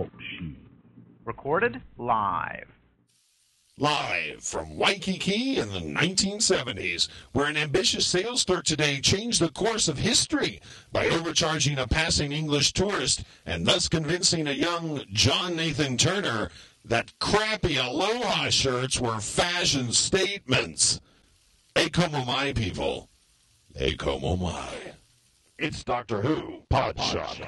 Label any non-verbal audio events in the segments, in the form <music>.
Talk Show. Recorded live. Live from Waikiki in the 1970s, where an ambitious sales clerk today changed the course of history by overcharging a passing English tourist and thus convincing a young John Nathan Turner that crappy Aloha shirts were fashion statements. Hey, como mai, people. Hey, como mai. It's Doctor Who Podshock.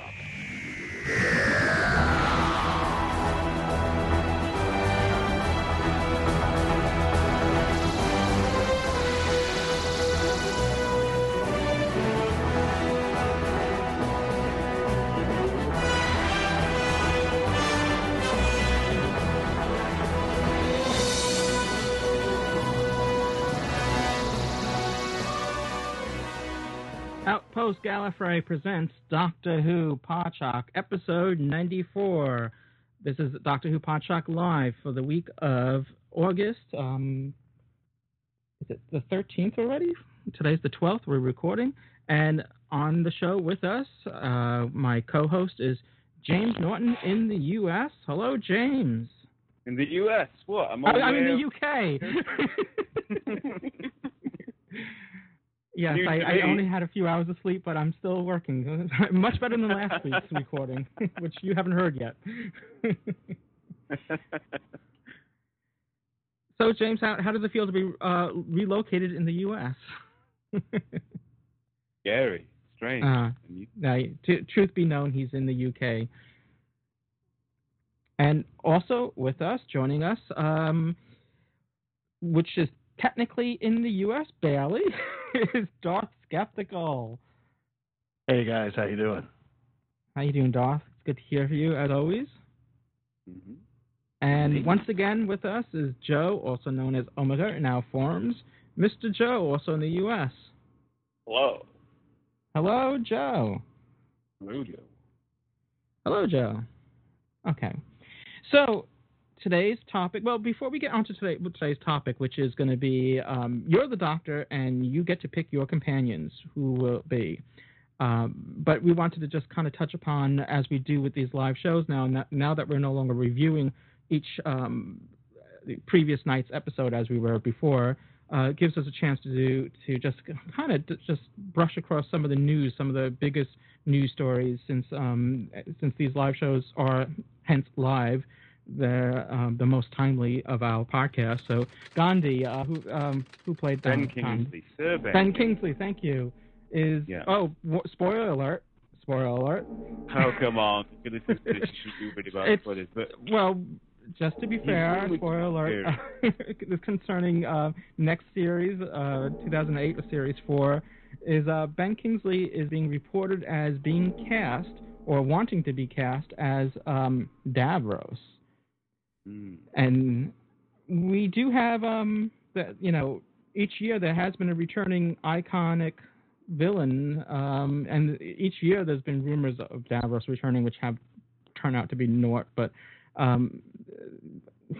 Outpost Gallifrey presents Doctor Who Podshock, episode 94. This is Doctor Who Podshock live for the week of August. Um, is it the 13th already? Today's the 12th. We're recording. And on the show with us, uh, my co host is James Naughton in the U.S. Hello, James. In the U.S. What? I'm, I, I'm in the UK. <laughs> <laughs> <laughs> Yes, I, I only had a few hours of sleep, but I'm still working. <laughs> Much better than last week's <laughs> recording, <laughs> which you haven't heard yet. so, James, how, how does it feel to be uh, relocated in the U.S.? Scary. Strange. Uh, now, t- truth be known, he's in the U.K. And also with us, joining us, um, which is technically in the U.S. barely, <laughs> is Darth Skeptical. Hey guys, how you doing? How you doing, Darth? It's good to hear from you as always. Mhm. And Indeed. once again with us is Joe, also known as Omega in our forums. Mr. Joe, also in the U.S. Hello. Hello, Joe. Hello, Joe. Hello, Joe. Okay. So today's topic. Well, before we get on to today, today's topic, which is going to be um, you're the doctor and you get to pick your companions who will be. Um, but we wanted to just kind of touch upon, as we do with these live shows now, now- now that we're no longer reviewing each um, previous night's episode as we were before, uh, gives us a chance to do to just kind of just brush across some of the news, some of the biggest news stories since um, since these live shows are hence live. They're um, the most timely of our podcasts. So Gandhi, uh, who um, who played Ben Kingsley. Sir Ben. Ben Kingsley, thank you. Is Yeah. oh w- spoiler alert, spoiler alert. Oh, <laughs> come on. This, you should do pretty about It's- spoilers. But Well, just to be fair, spoiler alert, <laughs> is concerning uh, next series, uh, 2008 series four, is uh, Ben Kingsley is being reported as being cast or wanting to be cast as um, Davros, mm, and we do have um, that you know each year there has been a returning iconic villain, um, and each year there's been rumors of Davros returning, which have turned out to be naught. But um,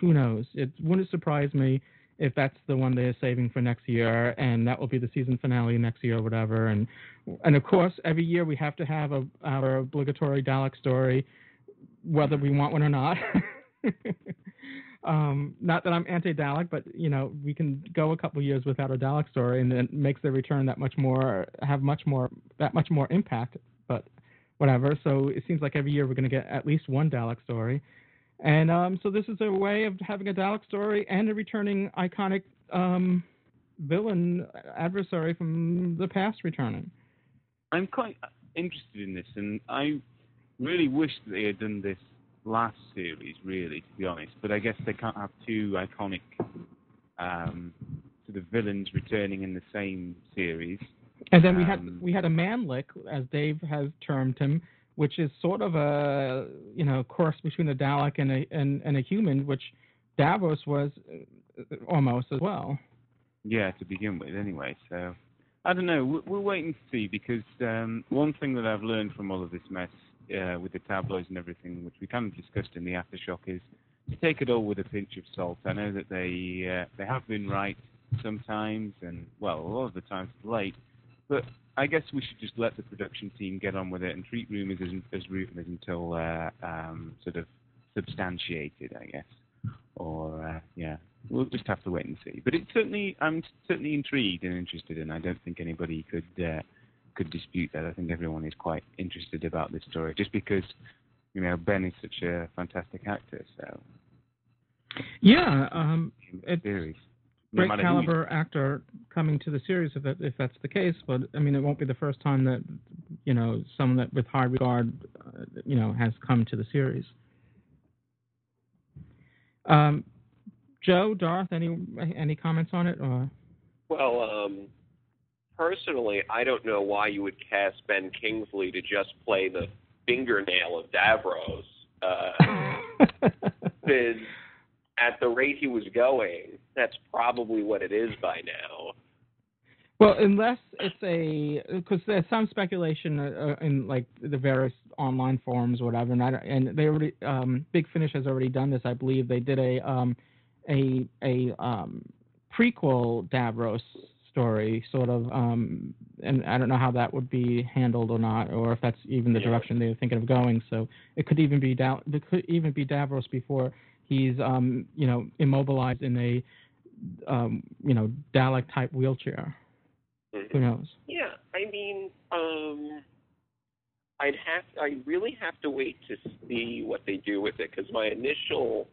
who knows? It wouldn't surprise me if that's the one they're saving for next year, and that will be the season finale next year or whatever. And and of course, every year we have to have a our obligatory Dalek story, whether we want one or not. <laughs> <laughs> um, not that I'm anti-Dalek, but you know we can go a couple years without a Dalek story, and it makes their return that much more have much more that much more impact. But whatever. So it seems like every year we're going to get at least one Dalek story, and um, so this is a way of having a Dalek story and a returning iconic um, villain adversary from the past returning. I'm quite interested in this, and I really wish that they had done this last series, really, to be honest. But I guess they can't have two iconic um, sort of villains returning in the same series. And then we had Um, we had a manlick, as Dave has termed him, which is sort of a you know cross between a Dalek and a and, and a human, which Davros was uh, almost as well. Yeah, to begin with, anyway. So I don't know. We're, we're waiting to see because um, one thing that I've learned from all of this mess uh, with the tabloids and everything, which we kind of discussed in the aftershock, is to take it all with a pinch of salt. I know that they uh, they have been right sometimes, and well, a lot of the times late. But I guess we should just let the production team get on with it and treat rumors as, as rumors until uh, um, sort of substantiated, I guess. Or uh, yeah, we'll just have to wait and see. But it's certainly I'm certainly intrigued and interested, and I don't think anybody could uh, could dispute that. I think everyone is quite interested about this story, just because you know Ben is such a fantastic actor. So Yeah, um, it's series. Great matter who you- caliber actor coming to the series if that, if that's the case. But I mean, it won't be the first time that you know someone that with high regard, uh, you know, has come to the series. Um, Joe, Darth, any any comments on it? Or Well, um, personally, I don't know why you would cast Ben Kingsley to just play the fingernail of Davros. Uh, <laughs> at the rate he was going, that's probably what it is by now. Well, unless it's a because there's some speculation uh, uh, in like the various online forums or whatever, and I and they already um, Big Finish has already done this. I believe they did a um, a a um, prequel Davros story, sort of, um, and I don't know how that would be handled or not, or if that's even the Yeah. direction they're thinking of going. So it could even be da- it could even be Davros before he's um, you know immobilized in a um, you know Dalek type wheelchair. Who knows? Yeah, I mean, um, I'd have, I really have to wait to see what they do with it because my initial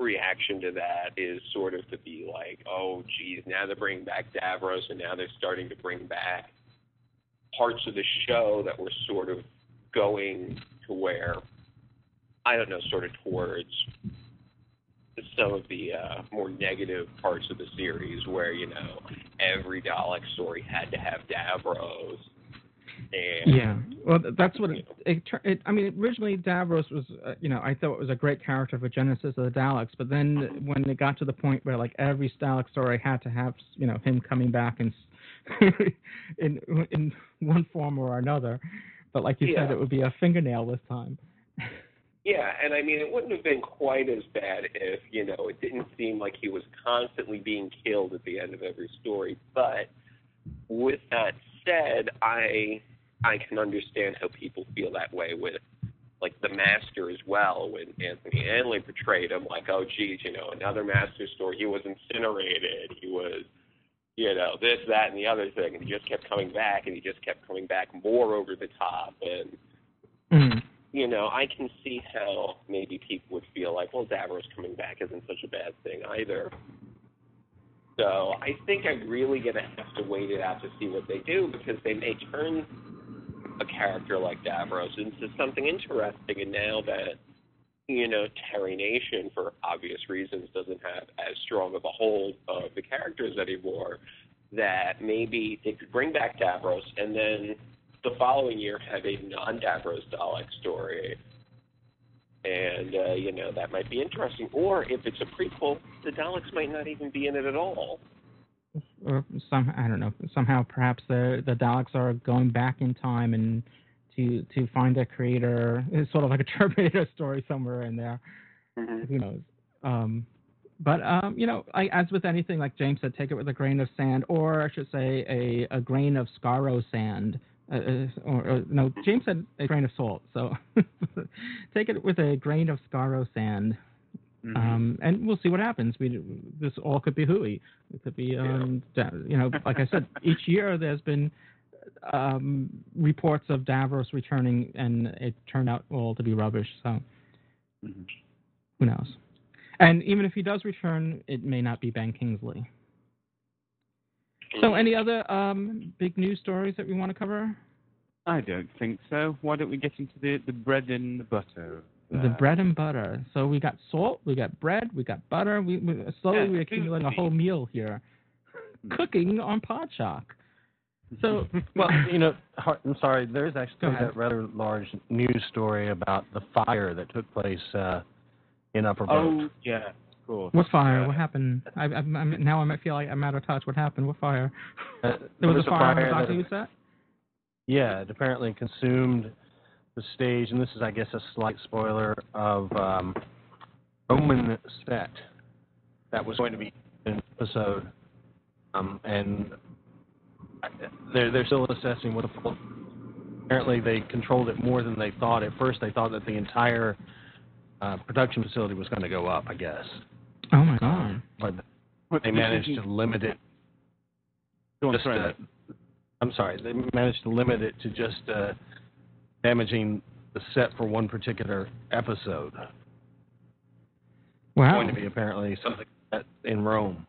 reaction to that is sort of to be like, oh, geez, now they're bringing back Davros, and now they're starting to bring back parts of the show that were sort of going to where, I don't know, sort of towards some of the uh, more negative parts of the series where, you know, every Dalek story had to have Davros. And, Yeah. Well, that's what it, it, it. I mean, originally Davros was, uh, you know, I thought it was a great character for Genesis of the Daleks, but then when it got to the point where like every Dalek story had to have, you know, him coming back and <laughs> in in one form or another, but like you said, it would be a fingernail this time. Yeah, and I mean, it wouldn't have been quite as bad if, you know, it didn't seem like he was constantly being killed at the end of every story. But with that said, I I can understand how people feel that way with like the Master as well. When Anthony Ainley portrayed him, like, oh, geez, you know, another Master story. He was incinerated. He was, you know, this, that, and the other thing, and he just kept coming back, and he just kept coming back more over the top, and Mm. you know, I can see how maybe people would feel like, well, Davros coming back isn't such a bad thing either. So I think I'm really going to have to wait it out to see what they do because they may turn a character like Davros into something interesting. And now that, you know, Terry Nation, for obvious reasons, doesn't have as strong of a hold of the characters anymore, that maybe they could bring back Davros and then the following year have a non-Davros Dalek story, and uh, you know that might be interesting. Or if it's a prequel, the Daleks might not even be in it at all. Or some, I don't know. Somehow, perhaps the the Daleks are going back in time and to to find their creator. It's sort of like a <laughs> Terminator story somewhere in there. who knows? Um, but um, you know, I, as with anything, like James said, take it with a grain of sand, or I should say, a, a grain of Skaro sand. Uh, uh, or, or no, James said a grain of salt. So <laughs> take it with a grain of Skaro sand, Mhm. um, and we'll see what happens. We this all could be hooey. It could be, um, da- you know, like I said, <laughs> each year there's been um, reports of Davros returning, and it turned out all to be rubbish. So Mhm. who knows? And even if he does return, it may not be Ben Kingsley. So, any other um, big news stories that we want to cover? I don't think so. Why don't we get into the, the bread and the butter? The bread and butter. So we got salt, we got bread, we got butter. We, we slowly Yeah, we're accumulating a whole meal here. Cooking on Podshock. So, <laughs> Well, you know, I'm sorry. There's actually ahead. that rather large news story about the fire that took place uh, in Upper Boat. Oh, yeah, cool. course. what fire? Uh, What happened? I, I, I'm, now I might feel like I'm out of touch. What happened? What fire? Uh, There was, a fire, on the that- Doctor Who set. Yeah, it apparently consumed the stage, and this is, I guess, a slight spoiler of um, Roman set that was going to be an episode, um, and they're they're still assessing what the full. Apparently, they controlled it more than they thought. At first, they thought that the entire uh, production facility was going to go up, I guess. Oh my god. But But they managed to limit it. Just, sorry, uh. I'm sorry, they managed to limit it to just uh, damaging the set for one particular episode. Wow. Going to be apparently something that in Rome.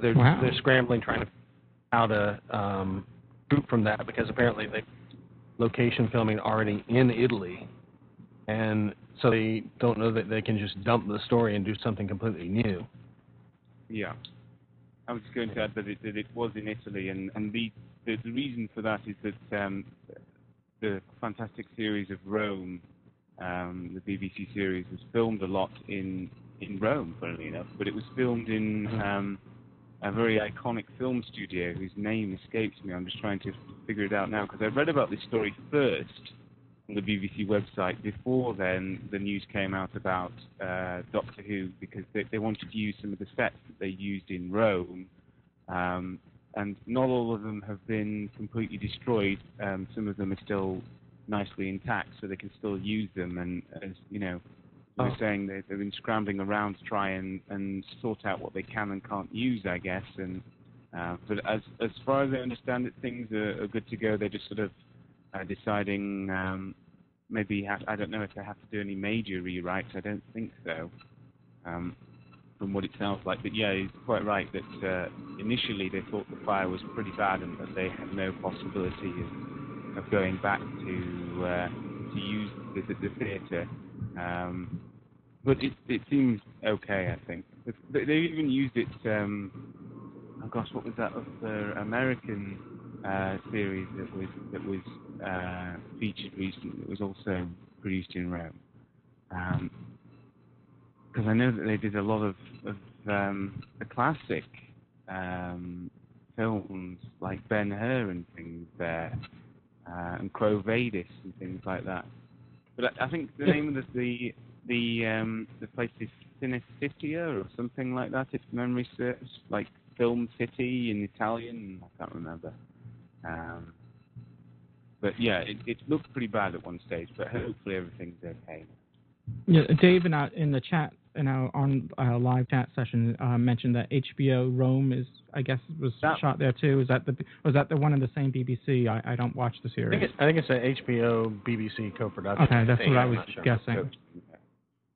They're Wow. they're scrambling trying to how to um, group from that because apparently they location filming already in Italy, and so they don't know that they can just dump the story and do something completely new. Yeah. I was going to add that it, that it was in Italy, and, and the, the, the reason for that is that um, the fantastic series of Rome, um, the BBC series, was filmed a lot in, in Rome, funnily enough, but it was filmed in um, a very iconic film studio whose name escapes me. I'm just trying to figure it out now because I read about this story first on the BBC website. Before then, the news came out about uh, Doctor Who because they, they wanted to use some of the sets that they used in Rome, um, and not all of them have been completely destroyed. Um, some of them are still nicely intact, so they can still use them. And as you know, were Oh. saying they, they've been scrambling around to try and, and sort out what they can and can't use, I guess. And uh, but as as far as I understand it, things are, are good to go. They're just sort of uh, deciding um, maybe have, I don't know if they have to do any major rewrites. I don't think so. Um, from what it sounds like, but yeah, he's quite right that uh, initially they thought the fire was pretty bad and that they had no possibility of, of going back to uh, to use the, the, the theatre. Um, but it, it seems okay, I think. They, even used it. Um, oh gosh, what was that of the American uh, series that was that was uh, featured recently? That was also produced in Rome. Because I know that they did a lot of, of um, the classic um, films like Ben Hur and things there, uh, and Quo Vadis and things like that. But I, I think the name of the the the, um, the place is Cinecittà or something like that, if memory serves, like Film City in Italian. I can't remember. Um, but yeah, it, it looked pretty bad at one stage, but hopefully everything's okay. Yeah, Dave in our, in the chat in our on our live chat session uh, mentioned that HBO Rome is I guess was That- shot there too. Is that the was that the one in the same BBC? I, I don't watch the I series. think, it, I think it's an HBO BBC co-production. Okay, that's thing, what I was sure. guessing.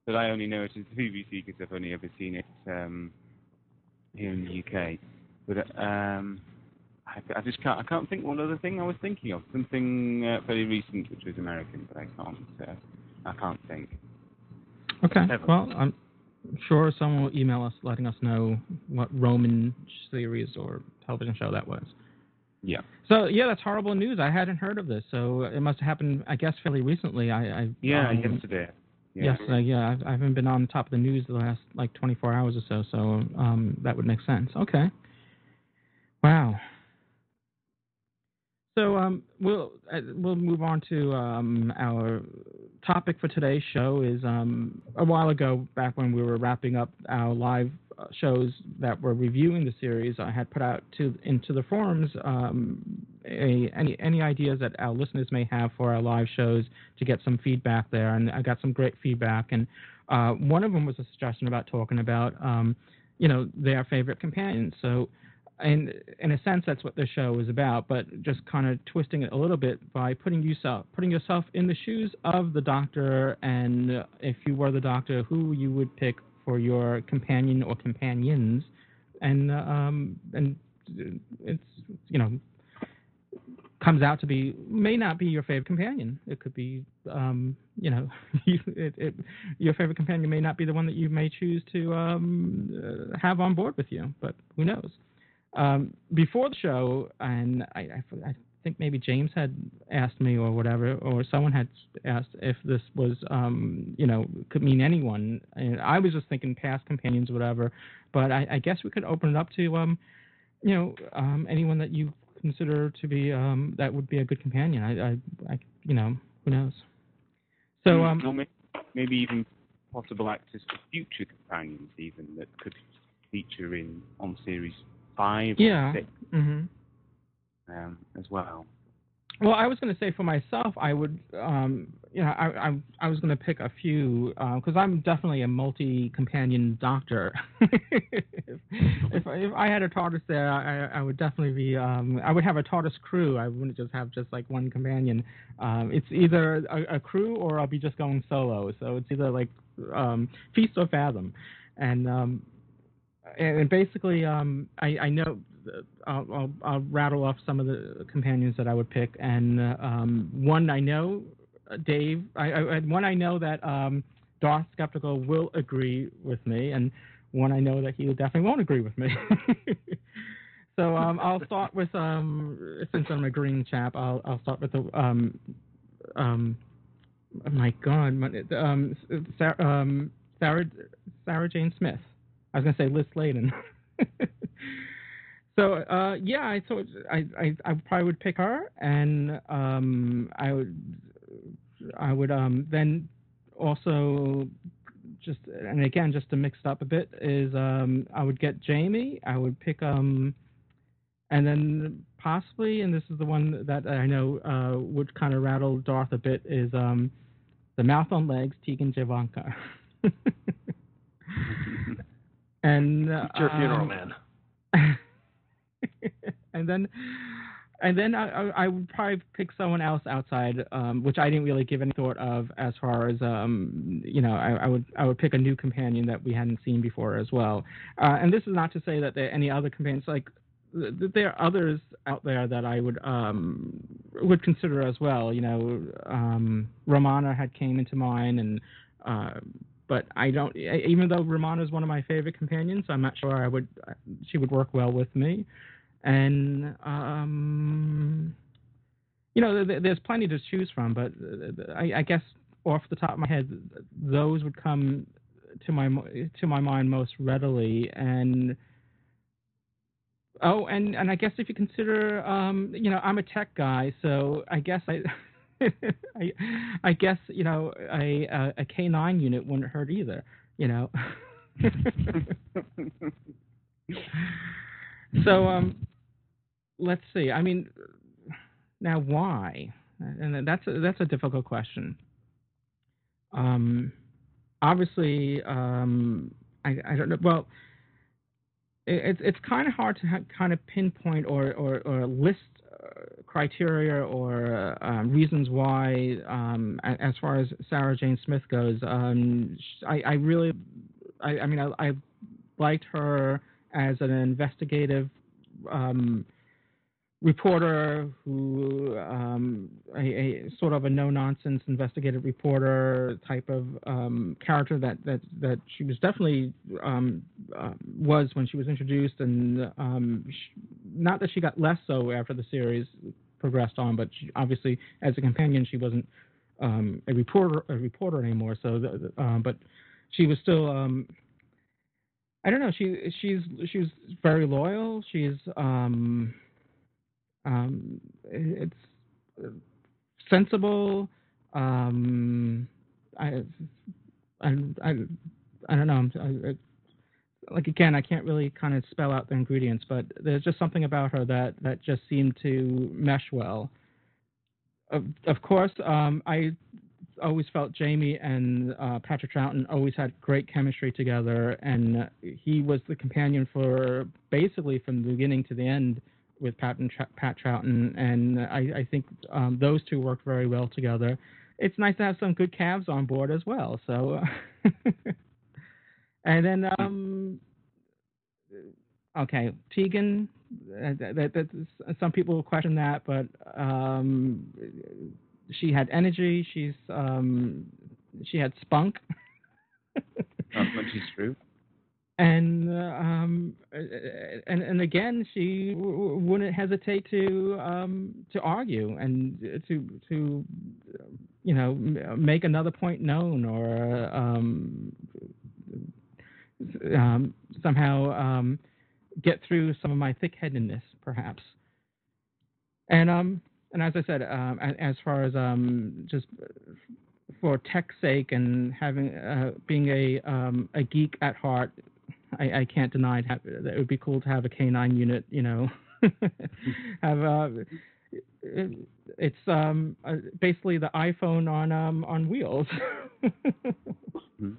But I only know it is the BBC because I've only ever seen it um, here in the UK. But um, I, I just can't. I can't think one other thing I was thinking of. Something uh, very recent, which was American, but I can't. Uh, I can't think. Okay. Well, I'm sure someone will email us letting us know what Roman series or television show that was. Yeah. So yeah, that's horrible news. I hadn't heard of this, so it must have happened, I guess, fairly recently. I, I Yeah. um, yesterday. Yeah. Yes, uh, yeah, I've, I haven't been on top of the news the last like 24 hours or so, so um, that would make sense. Okay. Wow. So um, we'll uh, we'll move on to um, our topic for today's show. Is um, a while ago, back when we were wrapping up our live uh, shows that were reviewing the series, I had put out to into the forums um, a, any any ideas that our listeners may have for our live shows to get some feedback there, and I got some great feedback. And uh, one of them was a suggestion about talking about, um, you know, their favorite companions. So, in in a sense, that's what the show is about, but just kind of twisting it a little bit by putting yourself putting yourself in the shoes of the Doctor, and if you were the Doctor, who you would pick for your companion or companions, and um, and it's you know comes out to be may not be your favorite companion. It could be, um, you know, <laughs> it, it, your favorite companion may not be the one that you may choose to um, uh, have on board with you. But who knows? Um, before the show, and I, I, I think maybe James had asked me or whatever, or someone had asked if this was, um, you know, could mean anyone. And I was just thinking past companions, whatever. But I, I guess we could open it up to, um, you know, um, anyone that you consider to be um, that would be a good companion. I, I, I you know, who knows? So, um, Or maybe even possible actors for future companions, even that could feature in on series five Yeah. or six hmm um, as well. Well, I was going to say for myself, I would, um, you know, I I, I was going to pick a few because I'm definitely a multi-companion doctor. if, <laughs> if if I had a TARDIS there, I I would definitely be um I would have a TARDIS crew. I wouldn't just have just like one companion. Um, it's either a, a crew or I'll be just going solo. So it's either like um, feast or fathom, and um, and basically um I I know. I'll, I'll, I'll rattle off some of the companions that I would pick, and uh, um, one I know uh, Dave. I, I one I know that um, Skeptical will agree with me, and one I know that he definitely won't agree with me. <laughs> so um, I'll start with um, since I'm a green chap. I'll I'll start with the oh my God, Sarah, Sarah Sarah Jane Smith. I was gonna say Lis Sladen. <laughs> so uh, yeah, I thought I, I I probably would pick her, and um, I would I would um, then also just and again just to mix it up a bit is um, I would get Jamie. I would pick um, and then possibly and this is the one that I know uh, would kind of rattle Darth a bit is um, the mouth on legs Tegan Jovanka. <laughs> and uh, It's your funeral, um, man. <laughs> and then and then I, I, would probably pick someone else outside, um, which I didn't really give any thought of as far as um, you know. I, I would I would pick a new companion that we hadn't seen before as well. Uh, and this is not to say that there are any other companions like th- th- there are others out there that I would um, would consider as well. You know, um, Romana had came into mind, and uh, but I don't. Even though Romana is one of my favorite companions, I'm not sure I would she would work well with me and um, you know, th- there's plenty to choose from, but uh, I, I guess off the top of my head, those would come to my to my mind most readily. And oh, and and I guess if you consider, um, you know, I'm a tech guy, so I guess I. <laughs> <laughs> I, I guess you know a a, a K9 unit wouldn't hurt either. You know. <laughs> so um, let's see. I mean, now why? And that's a, that's a difficult question. Um, obviously, um, I, I don't know. Well, it, it's it's kind of hard to ha- kind of pinpoint or or, or list criteria or um, reasons why, um, as far as Sarah Jane Smith goes. Um, I, I really, I, I mean, I, I liked her as an investigative um, reporter who um, a, a sort of a no nonsense investigative reporter type of um, character that, that that she was definitely uh, was when she was introduced and um, sh- not that she got less so after the series progressed on but she, obviously as a companion she wasn't um, a reporter a reporter anymore so the, the, um, but she was still um, I don't know she she's she's very loyal she's um, um, it's sensible. Um, I, I, I, I don't know. I, I, like again, I can't really kind of spell out the ingredients, but there's just something about her that that just seemed to mesh well. Of, of course, um, I always felt Jamie and uh, Patrick Troughton always had great chemistry together, and he was the companion for basically from the beginning to the end with Pat and Tra- Pat Troughton, and I, I think um, those two worked very well together. It's nice to have some good calves on board as well. So, <laughs> and then um, okay, Tegan. Uh, that, that, some people question that, but um, she had energy. She's um, she had spunk. Not much is true. and um, and and again, she w- wouldn't hesitate to um, to argue and to to you know make another point known or um, um, somehow um, get through some of my thick-headedness, perhaps. And um and as I said, um, as far as um, just for tech's sake and having uh, being a um, a geek at heart, I, I can't deny it, that it would be cool to have a K9 unit. You know, <laughs> have uh, it, it's uh, basically the iPhone on on wheels. <laughs> Mhm.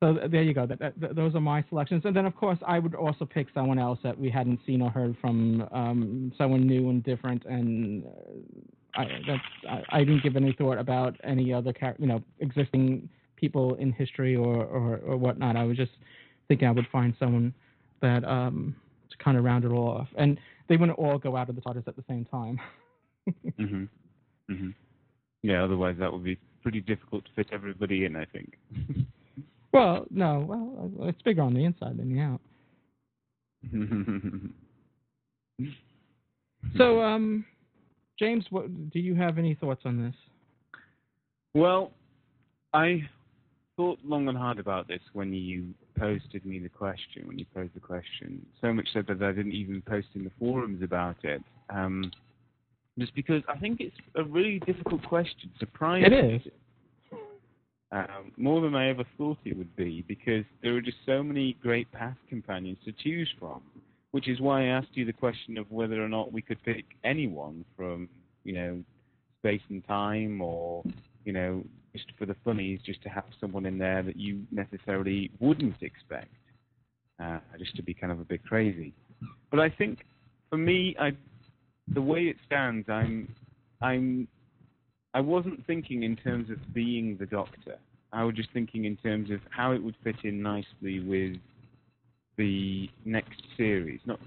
So there you go. That, that, th- those are my selections, and then of course I would also pick someone else that we hadn't seen or heard from, um, someone new and different. And uh, I, I, I didn't give any thought about any other you know existing people in history or, or or whatnot. I was just thinking I would find someone that um to kind of round it all off, and they wouldn't all go out of the TARDIS at the same time. <laughs> Mhm. Mhm. Yeah. Otherwise, that would be pretty difficult to fit everybody in. I think. <laughs> well, no, well it's bigger on the inside than the out. So, um, James, what do you have any thoughts on this? Well, I thought long and hard about this when you posted me the question, when you posed the question. So much so that I didn't even post in the forums about it. Um, just because I think it's a really difficult question. Surprising. It is. Um, more than I ever thought it would be, because there are just so many great past companions to choose from. Which is why I asked you the question of whether or not we could pick anyone from, you know, space and time, or you know, just for the funnies, just to have someone in there that you necessarily wouldn't expect, uh, just to be kind of a bit crazy. But I think, for me, I, the way it stands, I'm, I'm, I wasn't thinking in terms of being the Doctor. I was just thinking in terms of how it would fit in nicely with the next series. Not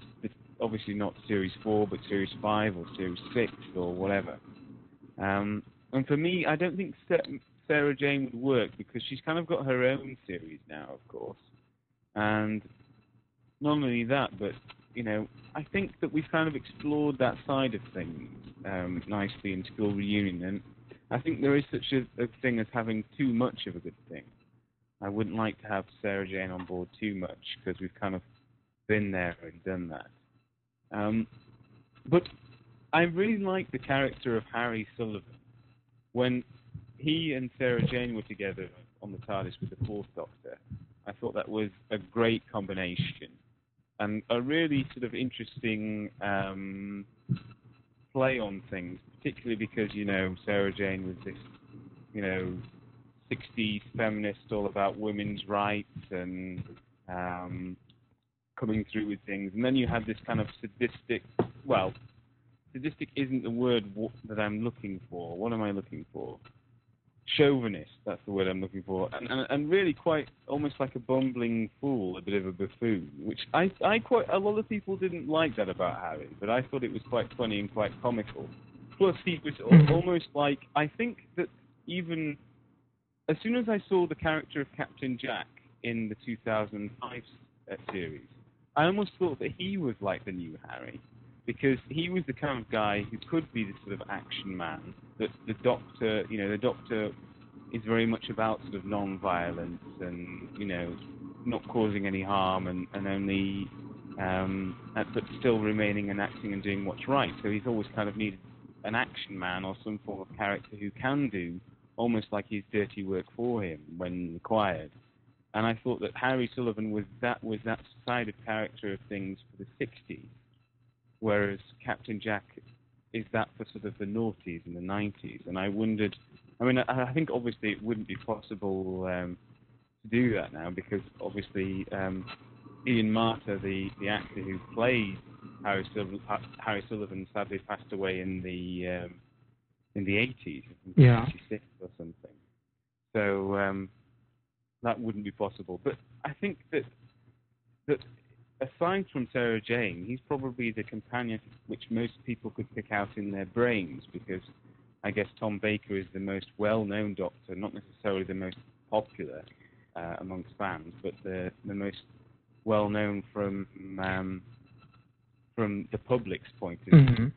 obviously not series four, but series five or series six or whatever. Um, and for me, I don't think Sarah Jane would work because she's kind of got her own series now, of course. And not only that, but you know, I think that we've kind of explored that side of things um, nicely in School Reunion, and I think there is such a, a thing as having too much of a good thing. I wouldn't like to have Sarah Jane on board too much because we've kind of been there and done that. Um, but I really like the character of Harry Sullivan. When he and Sarah Jane were together on the TARDIS with the Fourth Doctor, I thought that was a great combination and a really sort of interesting um, play on things, particularly because you know Sarah Jane was this, you know, 60s feminist all about women's rights and um, coming through with things, and then you had this kind of sadistic, well, sadistic isn't the word that I'm looking for. What am I looking for? Chauvinist, that's the word I'm looking for, and, and, and really quite almost like a bumbling fool, a bit of a buffoon, which I, I quite a lot of people didn't like that about Harry, but I thought it was quite funny and quite comical. Plus, he was almost like I think that even as soon as I saw the character of Captain Jack in the 2005 uh, series, I almost thought that he was like the new Harry, because he was the kind of guy who could be the sort of action man that the Doctor, you know, the Doctor is very much about sort of non-violence and you know not causing any harm and and only um, uh, but still remaining and acting and doing what's right. So he's always kind of needed an action man or some form of character who can do almost like his dirty work for him when required. And I thought that Harry Sullivan was that was that side of character of things for the 60s, whereas Captain Jack is that for sort of the noughties and the 90s. And I wondered, I mean, I, I think obviously it wouldn't be possible um, to do that now because obviously um, Ian Marter, the, the actor who plays Harry Sullivan, Harry Sullivan, sadly passed away in the um, in the 80s, Yeah. 86 or something. So um, that wouldn't be possible. But I think that that aside from Sarah Jane, he's probably the companion which most people could pick out in their brains because I guess Tom Baker is the most well-known Doctor, not necessarily the most popular uh, amongst fans, but the the most well-known from um, from the public's point of view Mhm.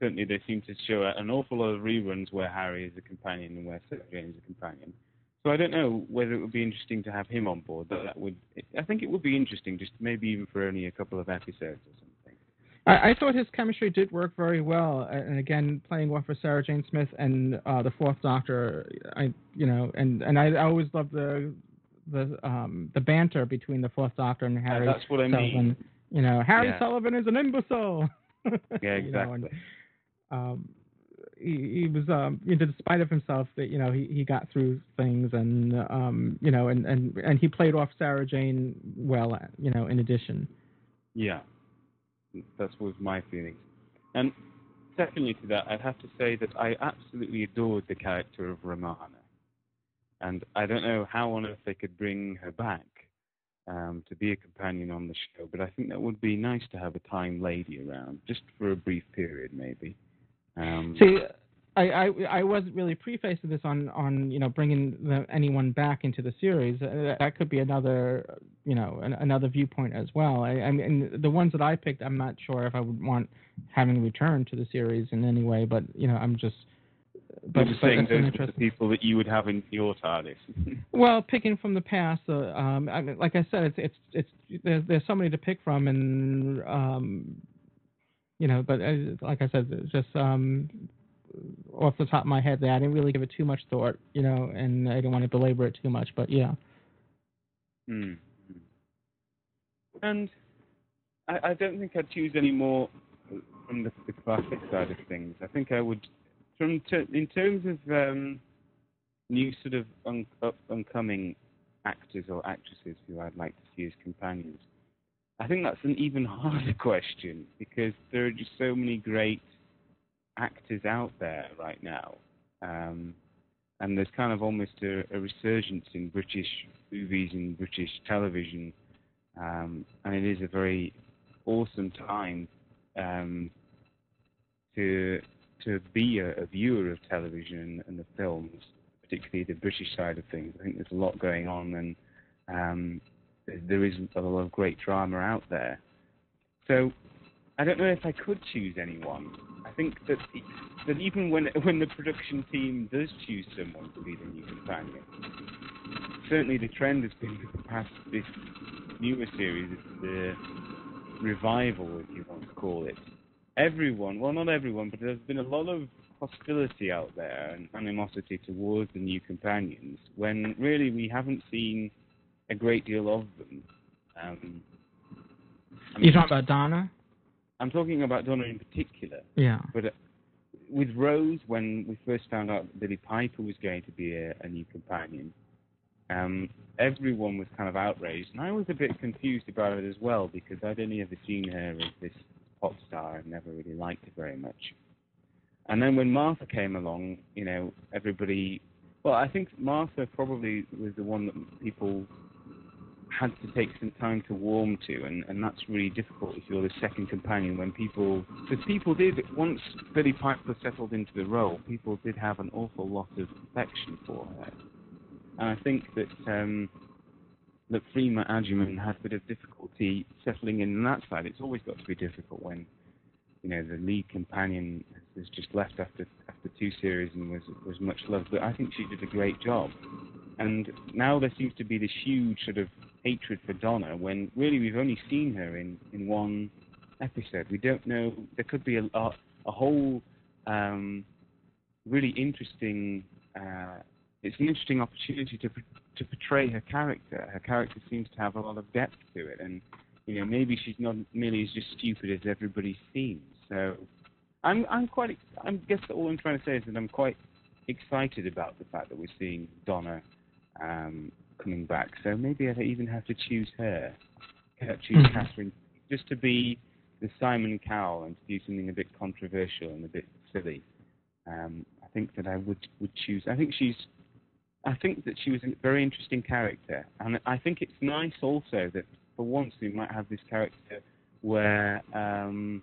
certainly they seem to show an awful lot of reruns where Harry is a companion and where Sarah Jane is a companion. So I don't know whether it would be interesting to have him on board. But that would, I think it would be interesting, just maybe even for only a couple of episodes or something. I, I thought his chemistry did work very well, and again, playing well for Sarah Jane Smith and uh, the Fourth Doctor, I you know, and and I, I always loved the the um the banter between the Fourth Doctor and Harry. that's what I Sullivan. mean. You know, Harry Yeah. Sullivan is an imbecile. <laughs> Yeah, You know, exactly. um, he, was um, you know, despite of himself that you know he, he got through things and um, you know and, and and he played off Sarah Jane well you know in addition. Yeah, that was my feelings. And secondly to that, I'd have to say that I absolutely adored the character of Romana. And I don't know how on earth they could bring her back um, to be a companion on the show, but I think that would be nice to have a time lady around, just for a brief period, maybe. Um, See, I, I I wasn't really prefacing this on on you know bringing the, anyone back into the series. Uh, that could be another you know an, another viewpoint as well. I, I mean the ones that I picked, I'm not sure if I would want having returned to the series in any way, but you know I'm just. but but saying those are the people that you would have in your TARDIS. <laughs> Well, picking from the past, uh, um, I mean, like I said, it's it's it's there's there's so many to pick from, and um, you know, but uh, like I said, just um, off the top of my head, there I didn't really give it too much thought, you know, and I didn't want to belabor it too much, but yeah. Mm. And I, I don't think I'd choose any more from the, the classic side of things. I think I would, from in terms of um, new sort of un- up and coming actors or actresses who I'd like to see as companions. I think that's an even <laughs> harder question because there are just so many great actors out there right now. Um, and there's kind of almost a, a resurgence in British movies and British television, um, and it is a very awesome time um, to to be a, a viewer of television and the films, particularly the British side of things. I think there's a lot going on, and um, there- there is a lot of great drama out there. So I don't know if I could choose anyone. I think that that even when when the production team does choose someone to be the new companion, certainly the trend has been for the past this newer series, the revival, if you want to call it. Everyone, well, not everyone, but there's been a lot of hostility out there and animosity towards the new companions when really we haven't seen a great deal of them. Um, I You mean, talking about Donna? I'm talking about Donna in particular. Yeah. But uh, with Rose, when we first found out that Billie Piper was going to be a, a new companion, um, everyone was kind of outraged, and I was a bit confused about it as well because I'd only ever seen her as this pop star and never really liked her very much. And then when Martha came along, you know, everybody. Well, I think Martha probably was the one that people had to take some time to warm to, and, and that's really difficult if you're the second companion when people, because people did, once Billie Piper settled into the role, people did have an awful lot of affection for her. And I think that um, that Freema Agyeman had a bit of difficulty settling in on that side. It's always got to be difficult when, you know, the lead companion has just left after after two series and was was much loved. But I think she did a great job. And now there seems to be this huge sort of hatred for Donna when really we've only seen her in, in one episode. We don't know. There could be a, a, a whole um, really interesting. Uh, it's an interesting opportunity to to portray her character. Her character seems to have a lot of depth to it, and you know maybe she's not merely as just stupid as everybody seems. So I'm I'm quite. I guess all I'm trying to say is that I'm quite excited about the fact that we're seeing Donna um, coming back. So maybe I even have to choose her. Uh, choose. Catherine just to be the Simon Cowell and to do something a bit controversial and a bit silly. Um, I think that I would would choose. I think she's. I think that she was a very interesting character, and I think it's nice also that for once we might have this character where um,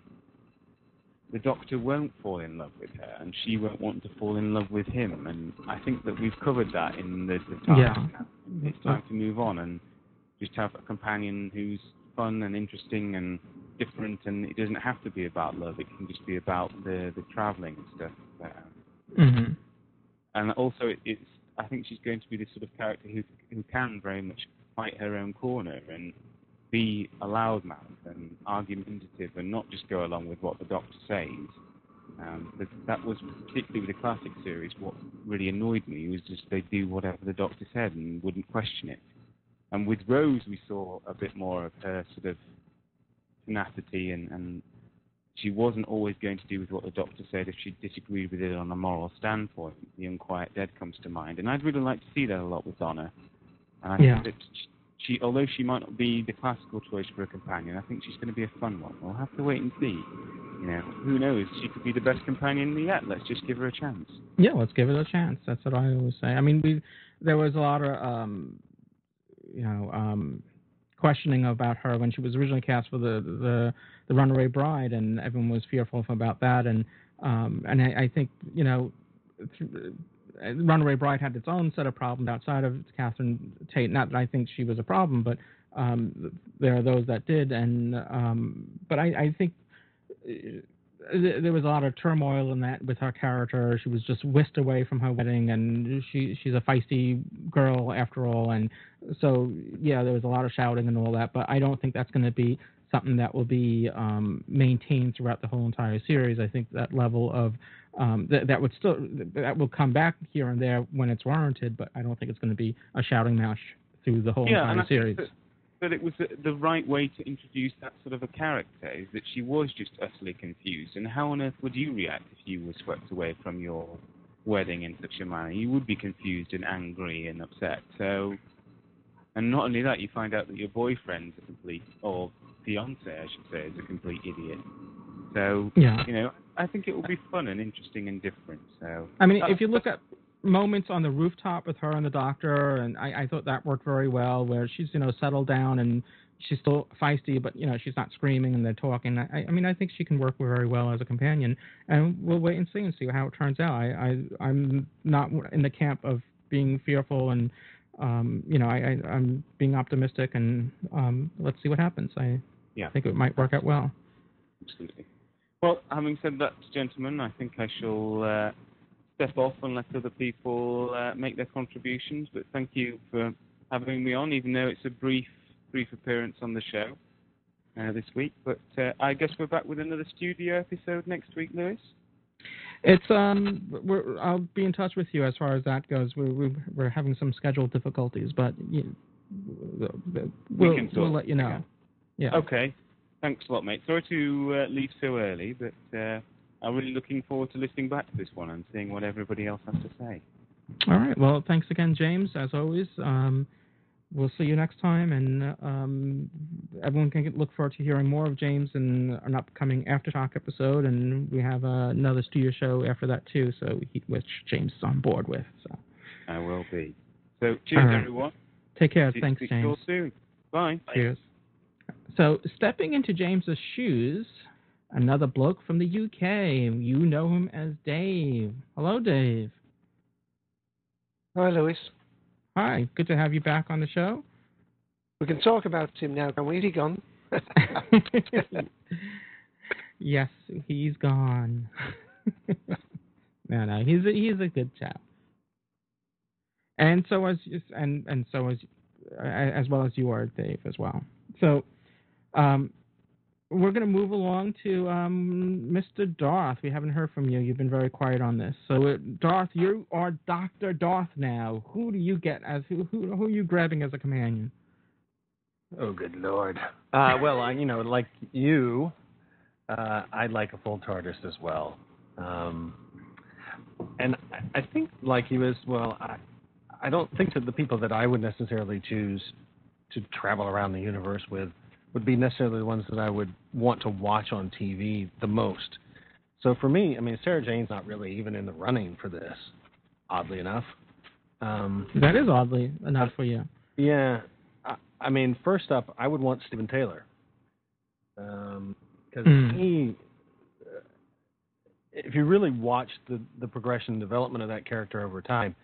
the Doctor won't fall in love with her, and she won't want to fall in love with him. And I think that we've covered that in the, the time. Yeah. It's time to move on and just have a companion who's fun and interesting and different, and it doesn't have to be about love. It can just be about the the traveling and stuff. Uh, hmm and also, it, it's I think she's going to be this sort of character who who can very much fight her own corner and be a loudmouth and argumentative and not just go along with what the Doctor says. Um, that was particularly with the classic series. What really annoyed me was just they do whatever the Doctor said and wouldn't question it. And with Rose, we saw a bit more of her sort of tenacity and, and she wasn't always going to do with what the doctor said if she disagreed with it on a moral standpoint. The Unquiet Dead comes to mind, and I'd really like to see that a lot with Donna. And I Yeah. think that she, although she might not be the classical choice for a companion, I think she's going to be a fun one. We'll have to wait and see. You know, who knows? She could be the best companion yet. Let's just give her a chance. Yeah, let's give it a chance. That's what I always say. I mean, we there was a lot of um, you know um, questioning about her when she was originally cast for the the, the Runaway Bride, and everyone was fearful about that. And um, and I, I think you know. th- Runaway Bride had its own set of problems outside of Catherine Tate. Not that I think she was a problem, but um, there are those that did. And um, but I, I think uh, there was a lot of turmoil in that with her character. She was just whisked away from her wedding, and she she's a feisty girl after all. And so yeah, there was a lot of shouting and all that. But I don't think that's going to be something that will be um, maintained throughout the whole entire series. I think that level of um, that that would still that will come back here and there when it's warranted. But I don't think it's going to be a shouting match through the whole yeah, and entire I think series. that, that it was the, the right way to introduce that sort of a character is that she was just utterly confused. And how on earth would you react if you were swept away from your wedding in such a manner? You would be confused and angry and upset. So, and not only that, you find out that your boyfriend's a complete, or fiance, I should say, is a complete idiot. So, Yeah. you know, I think it will be fun and interesting and different. So, I mean, if you look at moments on the rooftop with her and the doctor, and I, I thought that worked very well, where she's you know settled down and she's still feisty, but you know she's not screaming and they're talking. I, I mean, I think she can work very well as a companion, and we'll wait and see and see how it turns out. I, I I'm not in the camp of being fearful and. Um, you know, I, I, I'm being optimistic, and um, let's see what happens. I Yeah. I think it might work out well. Absolutely. Well, having said that, gentlemen, I think I shall uh, step off and let other people uh, make their contributions. But thank you for having me on, even though it's a brief, brief appearance on the show uh, this week. But uh, I guess we're back with another studio episode next week, Louis. It's um, we're, I'll be in touch with you as far as that goes. We're we're, having some schedule difficulties, but you, we'll, We can we'll let you know. again. Yeah. Okay. Thanks a lot, mate. Sorry to uh, leave so early, but uh, I'm really looking forward to listening back to this one and seeing what everybody else has to say. All right. Well, thanks again, James. As always, um, we'll see you next time, and um, everyone can look forward to hearing more of James in an upcoming aftershock episode, and we have uh, another studio show after that too, so he, which James is on board with. So I will be. So, cheers, right. everyone. take care. See- Thanks, speak to you James. soon. Bye. Cheers. So, stepping into James's shoes, another bloke from the UK. You know him as Dave. Hello, Dave. Hi, Louis. Hi. Good to have you back on the show. We can talk about him now. Can we? Is he gone? <laughs> <laughs> yes, he's gone. <laughs> no, no, he's a, he's a good chap. And so as and and so as as well as you are, Dave, as well. So, um, we're going to move along to um, Mr. Darth. We haven't heard from you. You've been very quiet on this. So, uh, Darth, you are Doctor Darth now. Who do you get as who who, who are you grabbing as a companion? Oh, good lord. Uh, well, I, you know, like you, uh, I'd like a full TARDIS as well. Um, and I, I think, like you as well, I, I don't think that the people that I would necessarily choose to travel around the universe with would be necessarily the ones that I would want to watch on TV the most. So for me, I mean, Sarah Jane's not really even in the running for this, oddly enough. Um, That is oddly enough for you. yeah, I, I mean, first up, I would want Steven Taylor because Mm. he, uh, if you really watch the the progression and development of that character over time,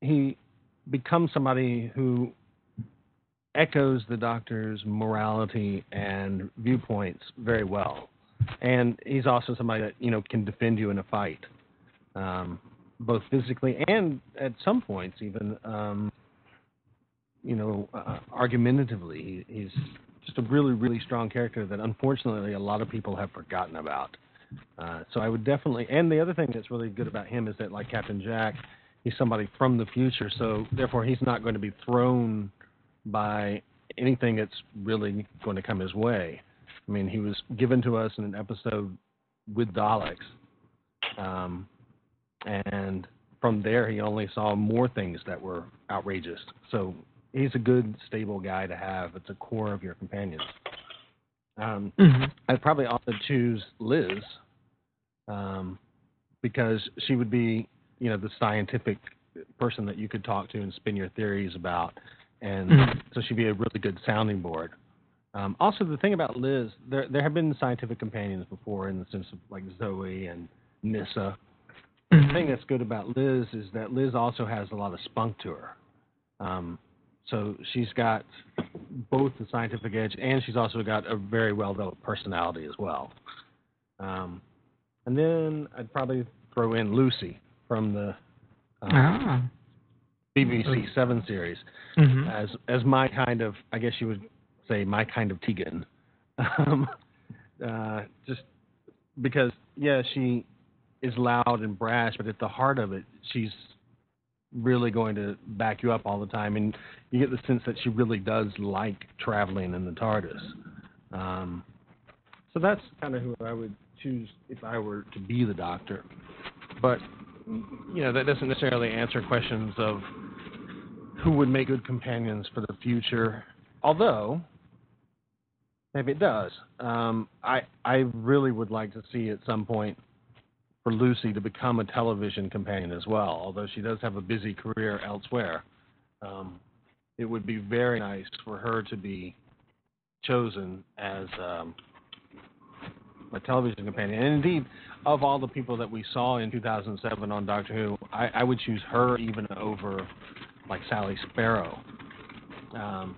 he becomes somebody who echoes the Doctor's morality and viewpoints very well, and he's also somebody that you know can defend you in a fight, um, both physically and at some points even. Um, you know, uh, argumentatively. He, he's just a really, really strong character that unfortunately a lot of people have forgotten about. Uh, so I would definitely, and the other thing that's really good about him is that, like Captain Jack, he's somebody from the future, so therefore he's not going to be thrown by anything that's really going to come his way. I mean, he was given to us in an episode with Daleks, um, and from there he only saw more things that were outrageous. So he's a good, stable guy to have at the core of your companions. Um, hmm I'd probably also choose Liz, um, because she would be, you know, the scientific person that you could talk to and spin your theories about, and Mhm. so she'd be a really good sounding board. Um, also, the thing about Liz, there there have been scientific companions before in the sense of like Zoe and Nyssa. The thing that's good about Liz is that Liz also has a lot of spunk to her. Um, so she's got both the scientific edge and she's also got a very well developed personality as well. Um, and then I'd probably throw in Lucy from the um, Ah. BBC Seven series hmm as as my kind of I guess you would say my kind of Tegan. <laughs> Um, uh, just because yeah, she is loud and brash, but at the heart of it, she's really going to back you up all the time, and you get the sense that she really does like traveling in the TARDIS. Um, so that's kind of who I would choose if I were to be the Doctor. But you know that doesn't necessarily answer questions of who would make good companions for the future. Although, maybe it does. Um, I I really would like to see at some point for Lucy to become a television companion as well. Although she does have a busy career elsewhere, um, it would be very nice for her to be chosen as um, a television companion. And indeed, of all the people that we saw in 2007 on Doctor Who, I, I would choose her even over like Sally Sparrow. Um,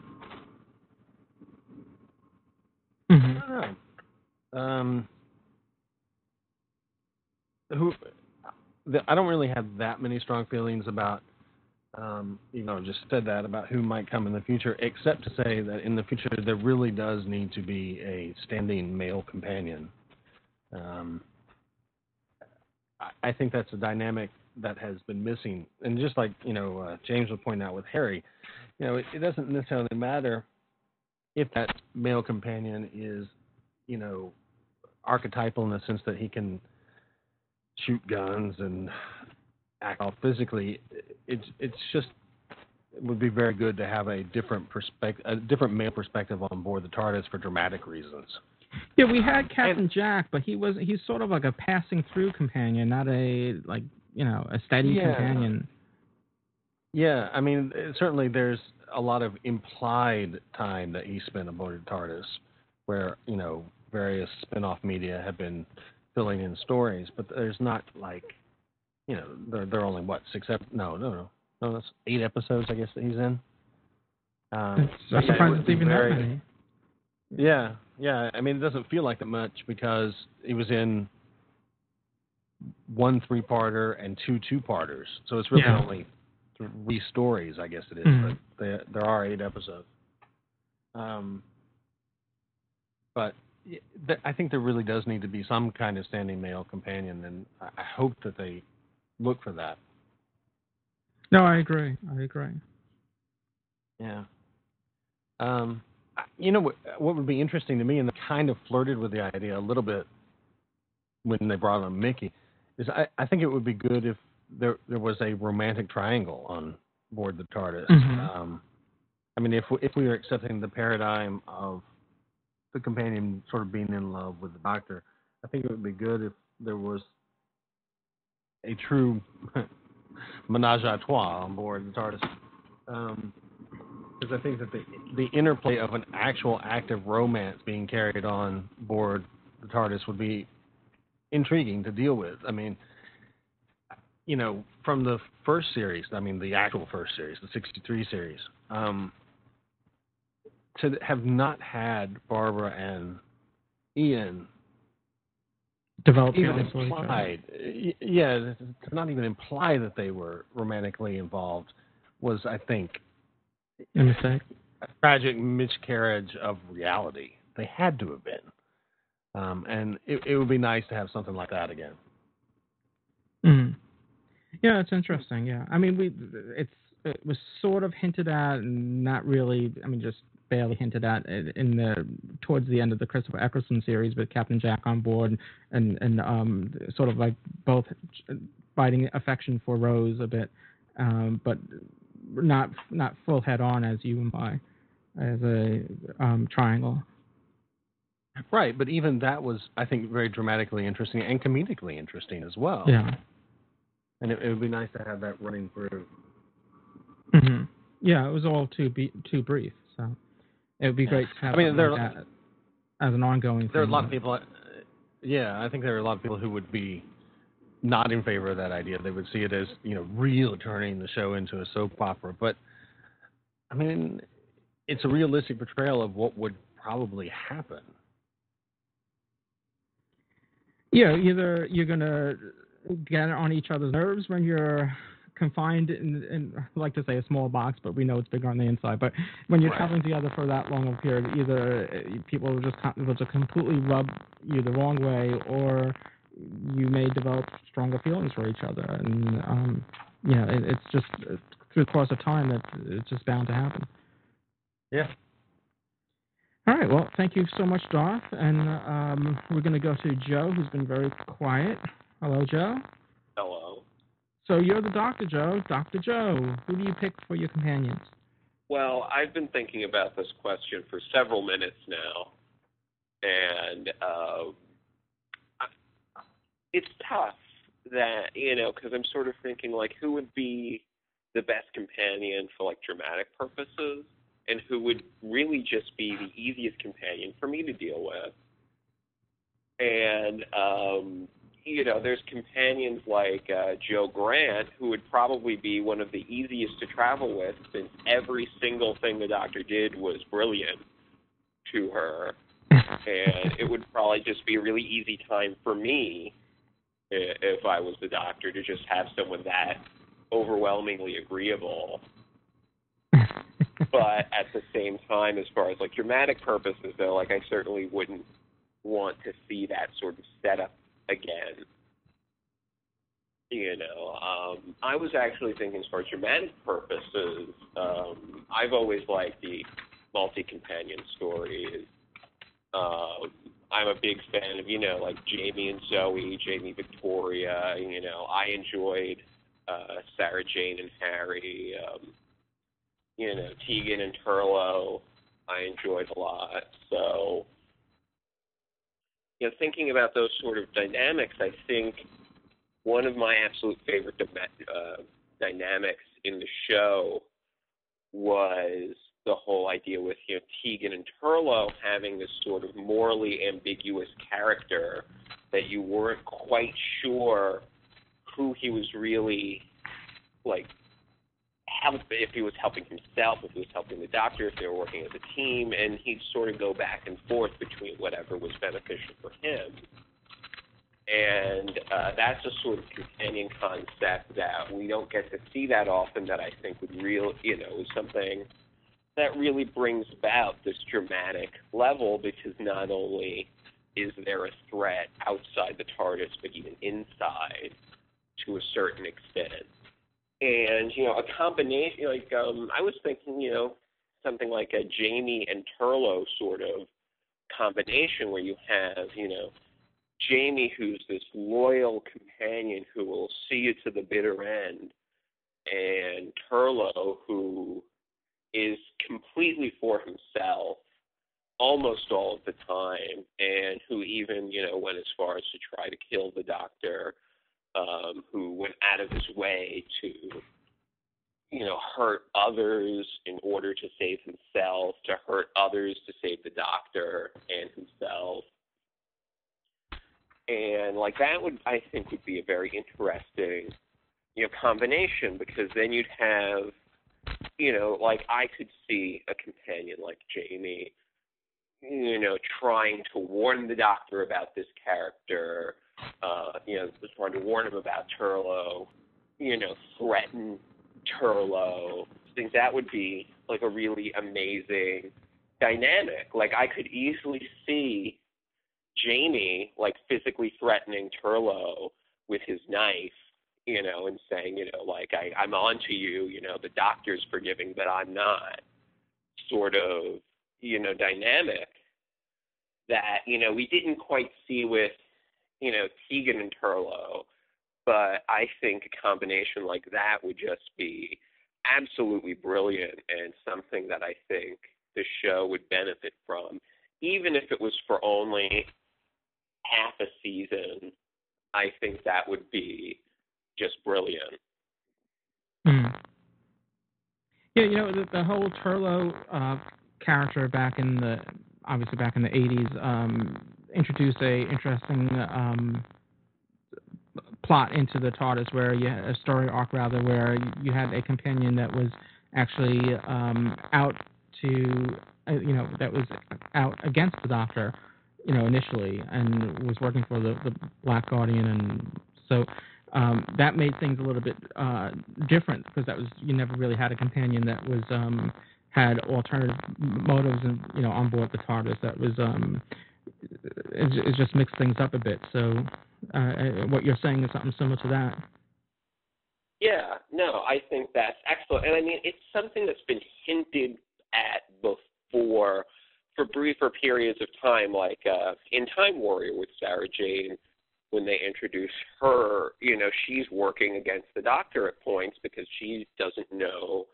hmm I don't know. Um, who? The, I don't really have that many strong feelings about. Um, you know, just said that about who might come in the future, except to say that in the future there really does need to be a standing male companion. Um, I, I think that's a dynamic that has been missing, and just like you know, uh, James would point out with Harry, you know, it, it doesn't necessarily matter if that male companion is, you know, archetypal in the sense that he can shoot guns and act all physically. It's it's just it would be very good to have a different perspective, a different male perspective on board the TARDIS for dramatic reasons. Yeah, we had Captain Jack, but he was he's sort of like a passing through companion, not a like you know a steady Yeah. companion. Yeah, I mean, certainly there's a lot of implied time that he spent aboard TARDIS, where you know various spin-off media have been filling in stories, but there's not like, you know, they're they're only what six? Ep- no, no, no, no, that's eight episodes, I guess that he's in. Um, I'm surprised it's even very- that many. Yeah, yeah. I mean, it doesn't feel like that much because he was in one three-parter and two two-parters, so it's really Yeah. only three stories, I guess it is, Mhm. but there there are eight episodes. Um, but th- I think there really does need to be some kind of standing male companion, and I I hope that they look for that. No, I agree. I agree. Yeah. Um, you know what? What would be interesting to me, and they kind of flirted with the idea a little bit when they brought on Mickey, is I, I think it would be good if there there was a romantic triangle on board the TARDIS. Mhm. Um, I mean, if we, if we were accepting the paradigm of the companion sort of being in love with the Doctor, I think it would be good if there was a true <laughs> menage a trois on board the TARDIS. Um, because I think that the the interplay of an actual active romance being carried on board the TARDIS would be intriguing to deal with. I mean, you know, from the first series, I mean, the actual first series, the '63 series, um, to have not had Barbara and Ian Develop even feelings for each other. implied, yeah, to not even imply that they were romantically involved was, I think, A mistake. a tragic miscarriage of reality. They had to have been. Um, and it, it would be nice to have something like that again. Mm. Yeah, it's interesting. Yeah, I mean, we it's it was sort of hinted at, and not really. I mean, just barely hinted at in the towards the end of the Christopher Eccleston series with Captain Jack on board and and um, sort of like both fighting affection for Rose a bit, um, but not not full head on as you imply as a um, triangle. Right, but even that was, I think, very dramatically interesting and comedically interesting as well. Yeah. And it, it would be nice to have that running through. hmm Yeah, it was all too be, too brief, so it would be great to have I mean, there- like that as an ongoing. There are a lot of people. uh, Yeah, I think there are a lot of people who would be not in favor of that idea. They would see it as you know, real turning the show into a soap opera. But I mean, it's a realistic portrayal of what would probably happen. Yeah, either you're gonna get on each other's nerves when you're confined in, in I like to say a small box, but we know it's bigger on the inside. But when you're Right. traveling together for that long of a period, either uh, people will just will just completely rub you the wrong way, or you may develop stronger feelings for each other, and um, you know it, it's just through the course of time that it's just bound to happen. Yeah. All right. Well, thank you so much, Darth. And um, we're going to go to Joe, who's been very quiet. Hello, Joe. Hello. So you're the Doctor Joe. Doctor Joe. Who do you pick for your companions? Well, I've been thinking about this question for several minutes now, and uh, I- it's tough that you know because I'm sort of thinking like who would be the best companion for like dramatic purposes, and who would really just be the easiest companion for me to deal with. And um, you know, there's companions like uh, Jo Grant, who would probably be one of the easiest to travel with, since every single thing the doctor did was brilliant to her, and it would probably just be a really easy time for me if I was the doctor to just have someone that overwhelmingly agreeable. But at the same time, as far as like dramatic purposes, though, like I certainly wouldn't want to see that sort of setup again. You know, um, I was actually thinking, as far as dramatic purposes, um, I've always liked the multi-companion stories. Um, I'm a big fan of, you know, like Jamie and Zoe, Jamie Victoria. You know, I enjoyed uh, Sarah Jane and Harry. Um, you know, Tegan and Turlough. I enjoyed a lot. So, you know, thinking about those sort of dynamics, I think one of my absolute favorite uh, dynamics in the show was the whole idea with you know Tegan and Turlough having this sort of morally ambiguous character that you weren't quite sure who he was really like help if he was helping himself, if he was helping the doctor, if they were working as a team, and he'd sort of go back and forth between whatever was beneficial for him. And uh, that's a sort of companion concept that we don't get to see that often. That I think would real, you know, is something that really brings about this dramatic level because not only is there a threat outside the TARDIS, but even inside to a certain extent. And you know, a combination like um, I was thinking, you know, something like a Jamie and Turlough sort of combination where you have, you know, Jamie who's this loyal companion who will see you to the bitter end, and Turlough who is completely for himself almost all of the time, and who even, you know, went as far as to try to kill the doctor, um, who went out of his way to, you know, hurt others in order to save himself, to hurt others to save the doctor and himself. And like that would I think would be a very interesting, you know, combination because then you'd have you know, like I could see a companion like Jamie, you know, trying to warn the doctor about this character, uh, you know, trying to warn him about Turlough, you know, threaten Turlough. I think that would be like a really amazing dynamic. Like I could easily see Jamie like physically threatening Turlough with his knife you know, and saying, you know, like I, I'm on to you, you know, the doctor's forgiving, but I'm not. Sort of you know, dynamic that, you know, we didn't quite see with, you know, Tegan and Turlough, but I think a combination like that would just be absolutely brilliant and something that I think the show would benefit from, even if it was for only half a season. I think that would be just brilliant. Mm. Yeah, you know the, the whole Turlough uh, character back in the obviously back in the '80s um, introduced a interesting um, plot into the TARDIS, where you a story arc rather, where you had a companion that was actually um, out to uh, you know that was out against the Doctor, you know initially, and was working for the the Black Guardian, and so um, that made things a little bit uh, different because that was you never really had a companion that was um, had alternative motives and you know on board the TARDIS. That was um, it, it just mixed things up a bit. So uh, what you're saying is something similar to that. Yeah, no, I think that's excellent, and I mean it's something that's been hinted at before for briefer periods of time, like uh, in Time Warrior with Sarah Jane when they introduce her, you know, she's working against the doctor at points because she doesn't know,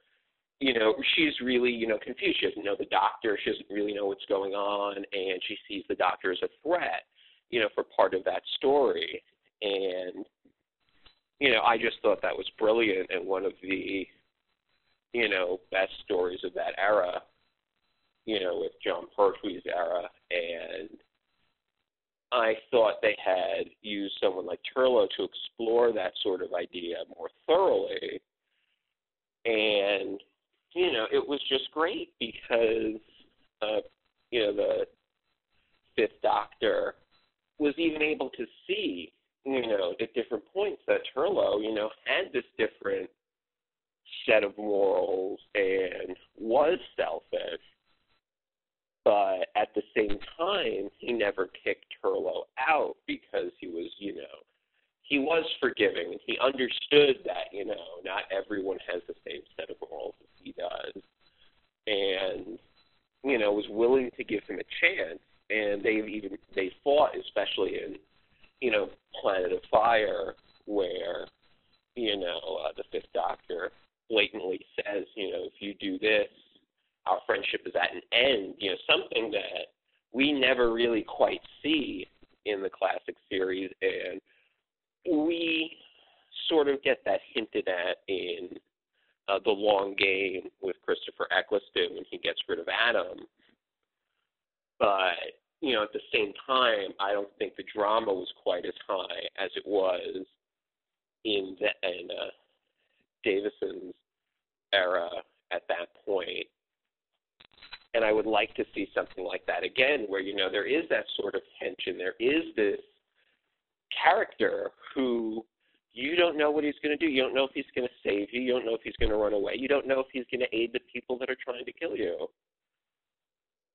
you know, she's really, you know, confused. She doesn't know the doctor. She doesn't really know what's going on, and she sees the doctor as a threat, you know, for part of that story. And, you know, I just thought that was brilliant and one of the, you know, best stories of that era, you know, with Jon Pertwee's era. And I thought they had used someone like Turlough to explore that sort of idea more thoroughly. And, you know, it was just great because, uh, you know, the Fifth Doctor was even able to see, you know, at different points that Turlough, you know, had this different set of morals and was selfish but at the same time, he never kicked Turlough out because he was, you know, he was forgiving and he understood that, you know, not everyone has the same set of morals as he does. And, you know, was willing to give him a chance. And they even they fought, especially in, you know, Planet of Fire, where, you know, uh, the Fifth Doctor blatantly says, you know, if you do this, our friendship is at an end. You know, something that we never really quite see in the classic series, and we sort of get that hinted at in uh, the long game with Christopher Eccleston when he gets rid of Adam. But you know, at the same time, I don't think the drama was quite as high as it was in the in uh, Davison's era at that point and I would like to see something like that again, where you know there is that sort of tension. There is this character who you don't know what he's going to do. You don't know if he's going to save you. You don't know if he's going to run away. You don't know if he's going to aid the people that are trying to kill you.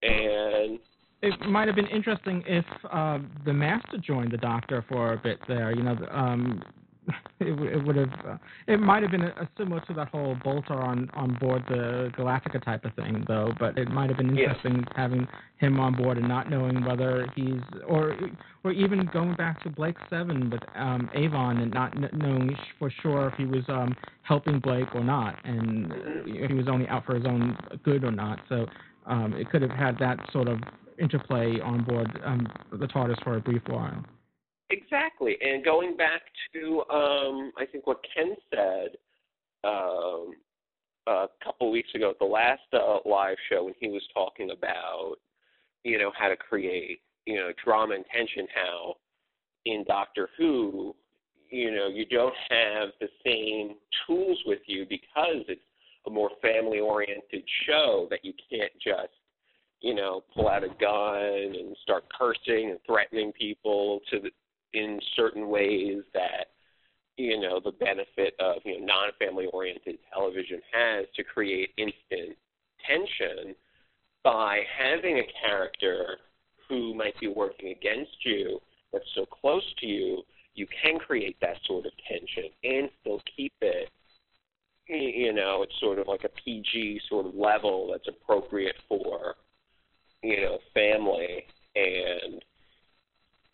And it might have been interesting if uh, the Master joined the Doctor for a bit there. You know, um, <laughs> it, it would have uh, it might have been a, similar to that whole Baltar on on board the Galactica type of thing though but it might have been interesting yeah. having him on board and not knowing whether he's or or even going back to Blake 7 with um Avon and not knowing for sure if he was um helping Blake or not and if he was only out for his own good or not so um it could have had that sort of interplay on board um the TARDIS for a brief while Exactly. And going back to, um, I think what Ken said um, a couple weeks ago at the last uh, live show when he was talking about, you know, how to create, you know, drama and tension, how in Doctor Who, you know, you don't have the same tools with you because it's a more family oriented show that you can't just you know, pull out a gun and start cursing and threatening people to the, in certain ways that you know the benefit of you know non-family oriented television has to create instant tension by having a character who might be working against you that's so close to you you can create that sort of tension and still keep it you know it's sort of like a PG sort of level that's appropriate for you know, family and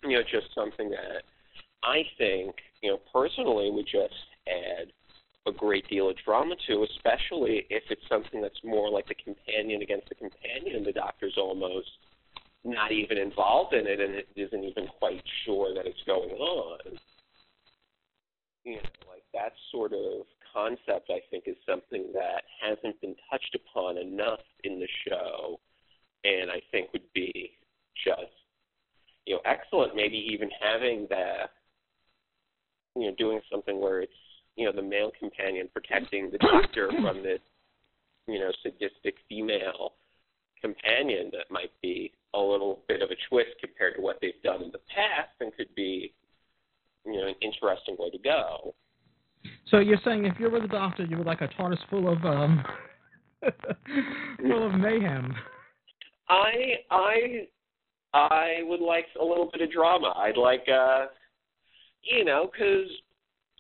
you know, just something that I think, you know, personally would just add a great deal of drama to, especially if it's something that's more like the companion against the companion. The doctor's almost not even involved in it and it isn't even quite sure that it's going on. You know, like that sort of concept I think is something that hasn't been touched upon enough in the show and I think would be just you know, excellent maybe even having the you know, doing something where it's, you know, the male companion protecting the doctor <clears throat> from this, you know, sadistic female companion that might be a little bit of a twist compared to what they've done in the past and could be, you know, an interesting way to go. So you're saying if you were the doctor, you would like a TARDIS full of um, <laughs> full of mayhem. I I I would like a little bit of drama. I'd like uh you know, because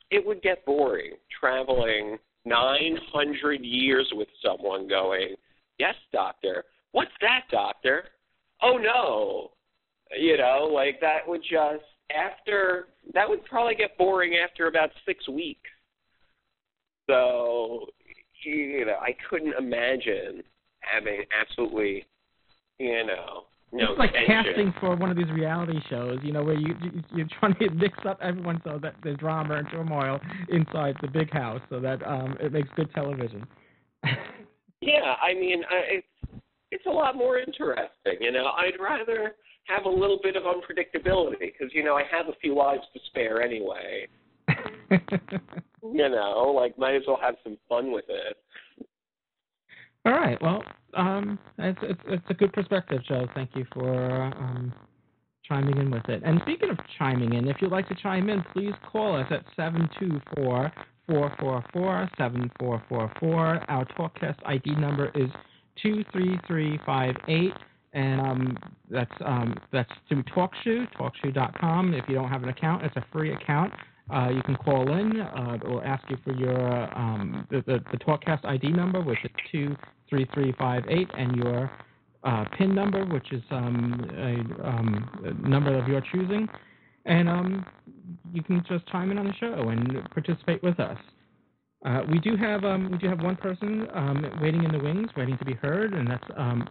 it would get boring traveling 900 years with someone going, Yes, doctor. What's that, doctor? Oh, no. You know, like that would just, after, that would probably get boring after about six weeks. So, you know, I couldn't imagine having absolutely, you know, no it's like casting for one of these reality shows, you know, where you you- you're trying to mix up everyone so that there's drama and turmoil inside the big house, so that um it makes good television. <laughs> Yeah, I mean, I, it's it's a lot more interesting. You know, I'd rather have a little bit of unpredictability because you know I have a few lives to spare anyway. <laughs> You know, like might as well have some fun with it. All right. Well, um, it's, it's it's a good perspective, Joe. Thank you for um, chiming in with it. And speaking of chiming in, if you'd like to chime in, please call us at seven two four four four four seven four four four. Our TalkCast ID number is two three three five eight. And um, that's um, that's through TalkShoe, TalkShoe.com. If you don't have an account, it's a free account. Uh, you can call in. Uh, it will ask you for your um, the, the, the TalkCast ID number, which is two 3358 and your uh, PIN number, which is um, a, um, a number of your choosing. And um, you can just chime in on the show and participate with us. Uh, we do have um, we do have one person um, waiting in the wings, waiting to be heard, and that's um,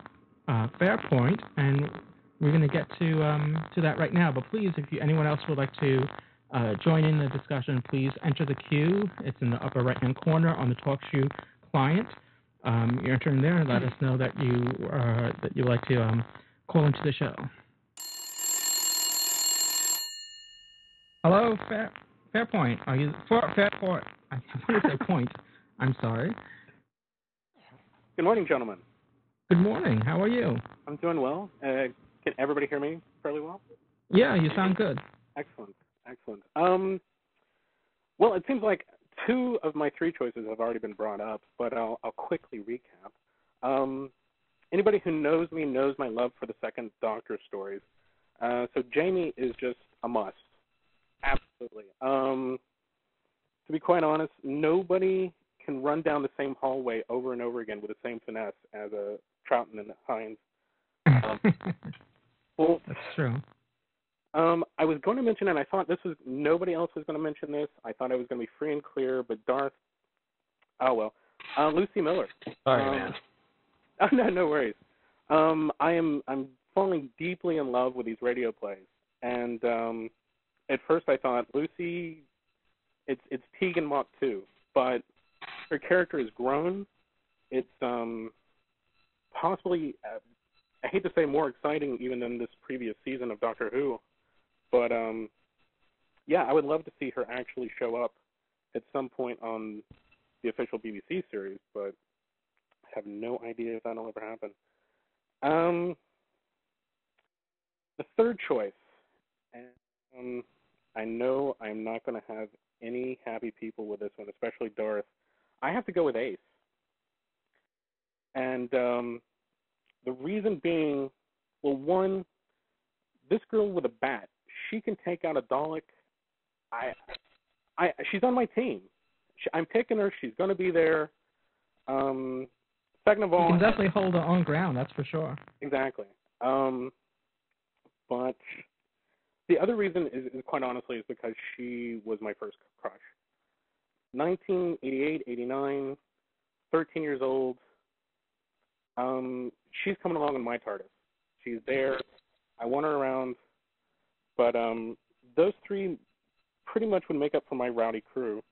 uh, Fairpoint. And we're going to get to to that right now. But please, if you, anyone else would like to uh, join in the discussion, please enter the queue. It's in the upper right hand corner on the TalkShoe client um, you enter in there and let us know that you uh, that you would like to um, call into the show. Hello, Fair Fairpoint. Are you for Fairport? <laughs> I want to say point. I'm sorry. Good morning, gentlemen. Good morning. How are you? I'm doing well. Uh, can everybody hear me fairly well? Yeah, you sound good. Excellent, excellent. Um, well, it seems like two of my three choices have already been brought up, but I'll, I'll quickly recap. Um, anybody who knows me knows my love for the second Doctor stories. Uh, so Jamie is just a must. Absolutely. Um, to be quite honest, nobody can run down the same hallway over and over again with the same finesse as a Troughton and Hines. <laughs> Um, well, That's true. Um, I was going to mention, and I thought this was nobody else was going to mention this. I thought I was going to be free and clear, but Darth. Oh well, uh, Lucy Miller. Sorry, Um, man. <laughs> Oh, no, no worries. Um, I am I'm falling deeply in love with these radio plays, and um, at first I thought Lucy, it's it's Tegan Mach too, but her character has grown. It's um, possibly uh, I hate to say more exciting even than this previous season of Doctor Who, but um, yeah, I would love to see her actually show up at some point on the official BBC series, but I have no idea if that'll ever happen. Um, the third choice, and um, I know I'm not going to have any happy people with this one, especially Darth. I have to go with Ace, and um, the reason being, well, one, this girl with a bat, she can take out a Dalek. I, I, she's on my team. She, I'm picking her. She's going to be there. Um, second of You all, can definitely hold her own ground. That's for sure. Exactly. Um, but the other reason is, is quite honestly is because she was my first crush. 1988, 89, 13 years old. Um, she's coming along in my TARDIS. She's there. I want her around. But um, those three pretty much would make up for my rowdy crew.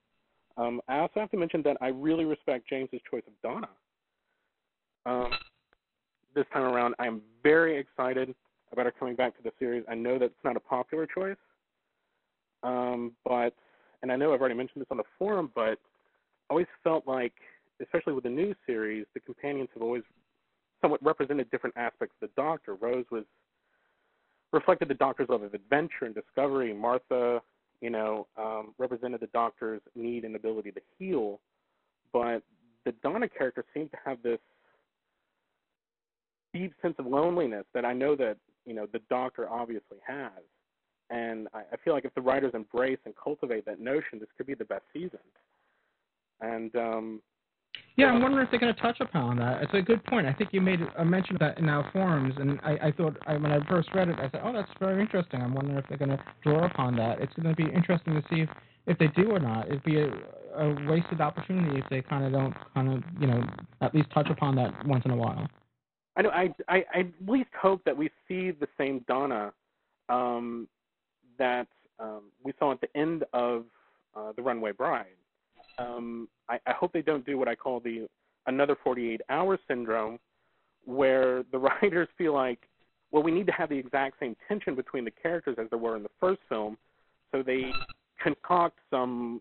Um, I also have to mention that I really respect James's choice of Donna. Um, this time around, I'm very excited about her coming back to the series. I know that's not a popular choice, um, but and I know I've already mentioned this on the forum, but I always felt like, especially with the new series, the companions have always somewhat represented different aspects of the Doctor. Rose was reflected the Doctor's love of adventure and discovery. Martha, you know, um, represented the Doctor's need and ability to heal. But the Donna character seemed to have this deep sense of loneliness that I know that you know the Doctor obviously has. And I, I feel like if the writers embrace and cultivate that notion, this could be the best season. And um, yeah, I'm wondering if they're going to touch upon that. It's a good point. I think you made a mention of that in our forums, and I, I thought I, when I first read it, I said, "Oh, that's very interesting." I'm wondering if they're going to draw upon that. It's going to be interesting to see if, if they do or not. It'd be a, a wasted opportunity if they kind of don't kind of you know at least touch upon that once in a while. I know. I, I, I at least hope that we see the same Donna um, that um, we saw at the end of uh, the Runaway Bride. Um, I, I hope they don't do what I call the another 48 hour syndrome, where the <laughs> writers feel like, well, we need to have the exact same tension between the characters as there were in the first film, so they concoct some,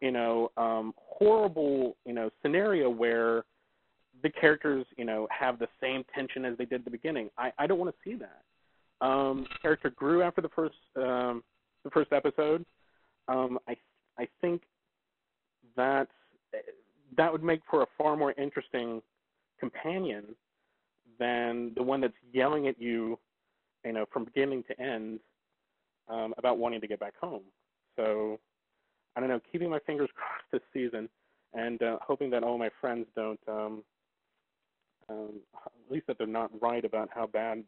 you know, um, horrible, you know, scenario where the characters, you know, have the same tension as they did at the beginning. I, I don't want to see that. Um, character grew after the first um, the first episode. Um, I I think that that would make for a far more interesting companion than the one that's yelling at you, you know, from beginning to end um, about wanting to get back home. So I don't know, keeping my fingers <laughs> crossed this season and uh, hoping that all my friends don't, um, um, at least that they're not right about how bad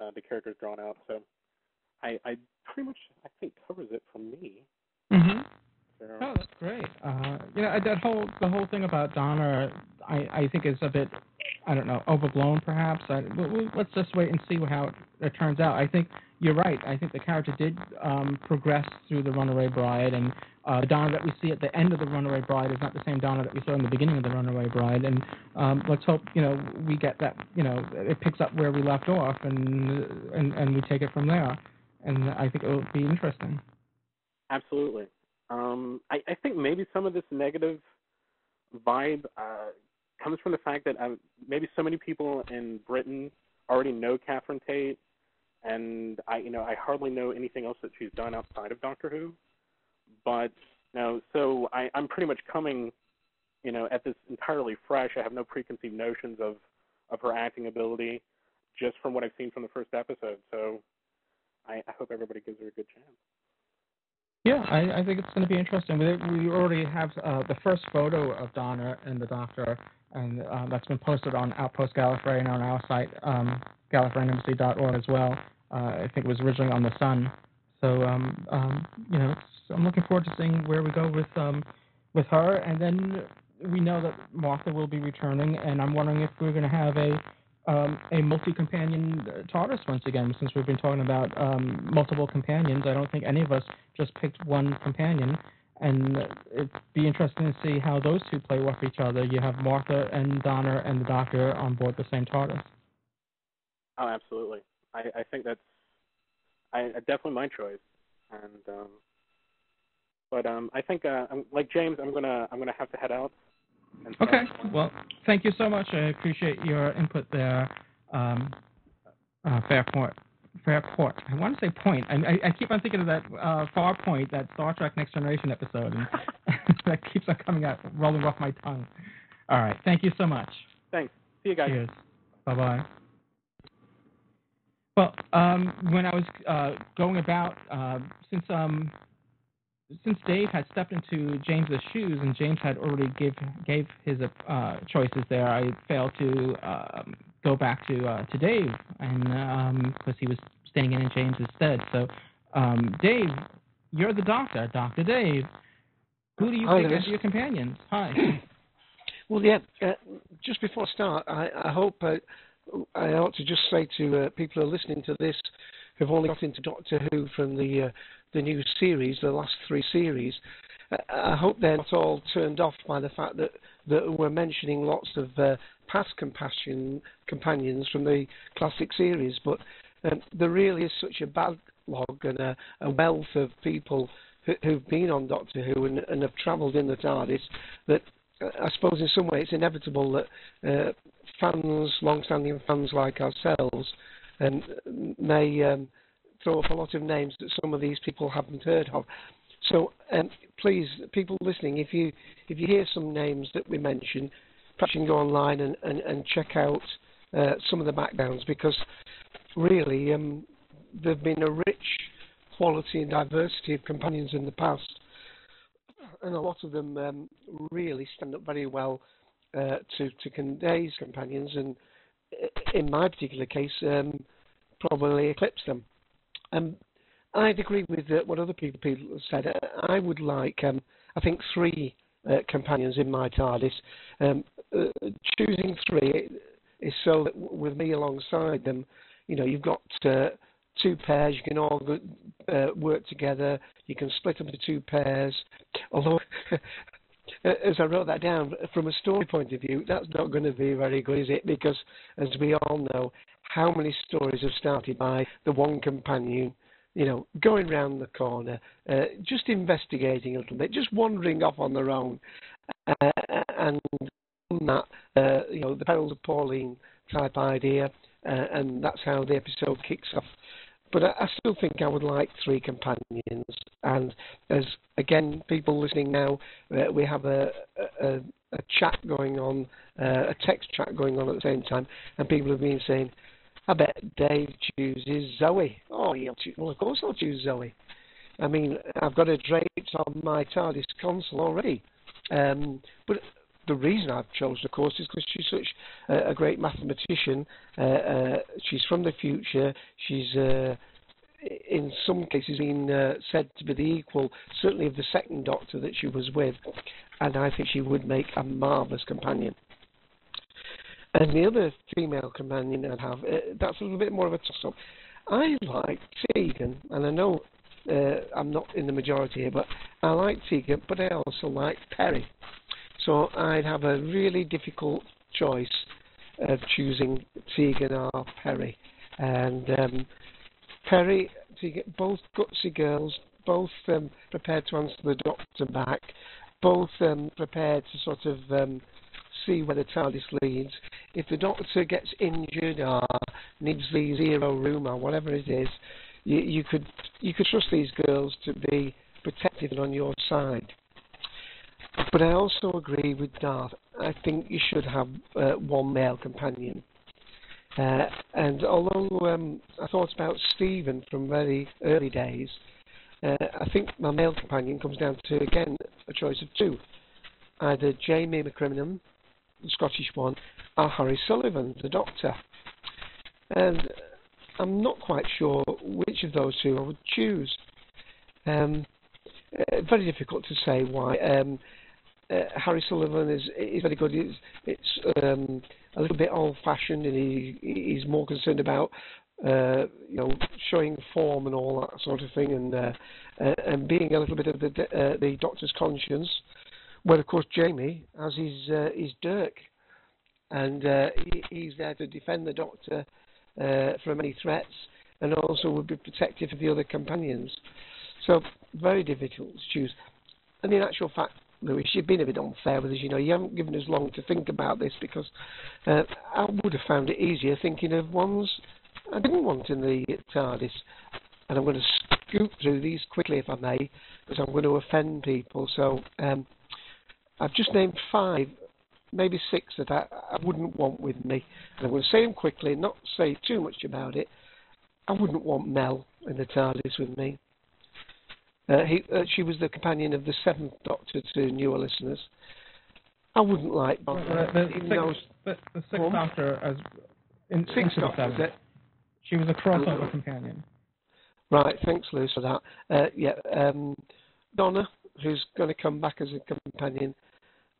uh, the character's drawn out. So I, I pretty much I think covers it for me. Mm-hmm. So, Oh, that's great. Uh, you know, that whole the whole thing about Donna, I I think is a bit, I don't know, overblown perhaps. I, we, let's just wait and see how it, it turns out. I think you're right. I think the character did um, progress through the Runaway Bride, and uh, the Donna that we see at the end of the Runaway Bride is not the same Donna that we saw in the beginning of the Runaway Bride. And um, let's hope you know we get that. You know, it picks up where we left off, and and and we take it from there. And I think it will be interesting. Absolutely. Um, I, I think maybe some of this negative vibe uh, comes from the fact that um, maybe so many people in Britain already know Catherine Tate, and I, you know, I hardly know anything else that she's done outside of Doctor Who. But you know, so I, I'm pretty much coming, you know, at this entirely fresh. I have no preconceived notions of of her acting ability, just from what I've seen from the first episode. So I, I hope everybody gives her a good chance. Yeah, I, I think it's going to be interesting. We, we already have uh, the first photo of Donna and the Doctor, and uh, that's been posted on Outpost Gallifrey and on our site, um, GallifreyanEmbassy.org as well. Uh, I think it was originally on the Sun. So, um, um, you know, I'm looking forward to seeing where we go with um, with her. And then we know that Martha will be returning, and I'm wondering if we're going to have a um, a multi-companion TARDIS once again, since we've been talking about um, multiple companions. I don't think any of us just picked one companion, and it'd be interesting to see how those two play off each other. You have Martha and Donna and the Doctor on board the same TARDIS. Oh, absolutely. I, I think that's I, definitely my choice, and um, but um, I think uh, like James, I'm gonna I'm gonna have to head out. Okay. Well, thank you so much. I appreciate your input there. Um, uh, fair point. Fair point. I want to say point. I, I, I keep on thinking of that uh, Far Point, that Star Trek Next Generation episode, and <laughs> that keeps on coming out, rolling off my tongue. All right. Thank you so much. Thanks. See you guys. Cheers. Bye bye. Well, um, when I was uh, going about, uh, since um, since Dave had stepped into James's shoes and James had already give gave his uh, choices there, I failed to um, go back to uh, to Dave, and because he was staying in in James's stead. So, um, Dave, you're the doctor, Doctor Dave. Who do you Hi, pick as your companions? Hi. <clears throat> Well, yeah. Uh, just before I start, I, I hope uh, I ought to just say to uh, people who are listening to this, who've only got into Doctor Who from the uh, the new series, the last three series. uh, I hope they're not all turned off by the fact that that we're mentioning lots of uh, past compassion companions from the classic series, but um, there really is such a backlog and a, a wealth of people who, who've been on Doctor Who and, and have travelled in the TARDIS that uh, I suppose in some way it's inevitable that uh, fans, long-standing fans like ourselves, um, may um, throw up a lot of names that some of these people haven't heard of. So um, please, people listening, if you if you hear some names that we mention, perhaps you can go online and, and, and check out uh, some of the backgrounds because really um, there've been a rich quality and diversity of companions in the past, and a lot of them um, really stand up very well uh, to to today's companions, and in my particular case, um, probably eclipse them. Um, I'd agree with uh, what other people, people have said. Uh, I would like, um, I think, three uh, companions in my TARDIS. Um, uh, choosing three is so that with me alongside them, you know, you've got uh, two pairs. You can all go, uh, work together. You can split them into two pairs. Although, <laughs> as I wrote that down, from a story point of view, that's not going to be very good, is it? Because, as we all know, how many stories have started by the one companion, you know, going round the corner, uh, just investigating a little bit, just wandering off on their own, uh, and that, uh, you know, the perils of Pauline type idea, uh, and that's how the episode kicks off. But I, I still think I would like three companions, and as again, people listening now, uh, we have a, a, a chat going on, uh, a text chat going on at the same time, and people have been saying, I bet Dave chooses Zoe. Oh, he'll choose. Well, of course I'll choose Zoe. I mean, I've got a draped on my TARDIS console already. Um, but the reason I've chosen, of course, is because she's such a, a great mathematician. Uh, uh, she's from the future. She's, uh, in some cases, been uh, said to be the equal, certainly of the second Doctor that she was with. And I think she would make a marvellous companion. And the other female companion I'd have, uh, that's a little bit more of a toss-up. I like Tegan, and I know uh, I'm not in the majority here, but I like Tegan, but I also like Peri. So I'd have a really difficult choice of choosing Tegan or Peri. And um, Peri, Tegan, both gutsy girls, both um, prepared to answer the doctor back, both um, prepared to sort of um, see where the TARDIS leads. If the Doctor gets injured or needs the zero room or whatever it is, you, you could you could trust these girls to be protective and on your side. But I also agree with Darth. I think you should have uh, one male companion. Uh, and although um, I thought about Steven from very early days, uh, I think my male companion comes down to again a choice of two, either Jamie McCrimmon, Scottish one, or Harry Sullivan, the Doctor. And I'm not quite sure which of those two I would choose. Um, uh, very difficult to say why. Um, uh, Harry Sullivan is is very good. It's, it's um, a little bit old-fashioned, and he he's more concerned about uh, you know showing form and all that sort of thing, and uh, uh, and being a little bit of the uh, the Doctor's conscience. Well, of course, Jamie has his uh, Dirk, and uh, he, he's there to defend the Doctor uh, from any threats, and also would be protective of the other companions. So very difficult to choose. And in actual fact, Louis, you've been a bit unfair with us. You know, you haven't given us long to think about this because uh, I would have found it easier thinking of ones I didn't want in the TARDIS. And I'm going to scoop through these quickly, if I may, because I'm going to offend people. So um, I've just named five, maybe six that I, I wouldn't want with me. And I'm going to say them quickly, not say too much about it. I wouldn't want Mel in the TARDIS with me. Uh, he, uh, she was the companion of the Seventh Doctor to newer listeners. I wouldn't like Uh, Doctor, the, sixth, though the, the sixth Doctor, as In, Six into the? She was a crossover companion. Right, thanks, Louis, for that. Uh, yeah, um, Donna, who's going to come back as a companion.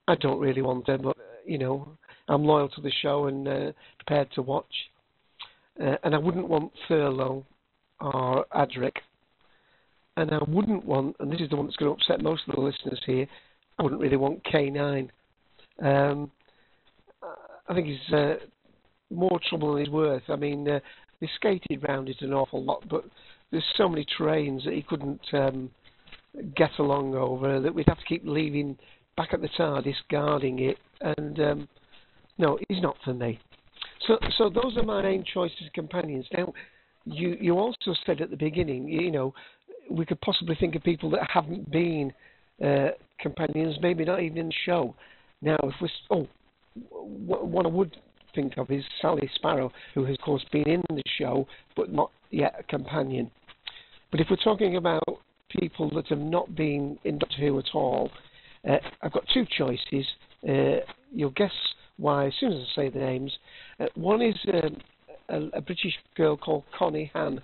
I don't really want them, but you know, I'm loyal to the show and uh, prepared to watch. Uh, and I wouldn't want Turlough or Adric. And I wouldn't want, and this is the one that's going to upset most of the listeners here, I wouldn't really want K9. Um, I think he's uh, more trouble than he's worth. I mean, uh, they skated round it an awful lot, but there's so many terrains that he couldn't um, get along over that we'd have to keep leaving back at the TARDIS guarding it. And um, no, he's not for me. So, so those are my main choices companions. Now, you you also said at the beginning, you know, we could possibly think of people that haven't been uh, companions, maybe not even in the show. Now, if we oh, what I would think of is Sally Sparrow, who has of course been in the show but not yet a companion. But if we're talking about people that have not been in Doctor Who at all, uh, I've got two choices. Uh, you'll guess why as soon as I say the names. Uh, one is um, a, a, British girl called Konnie Huq,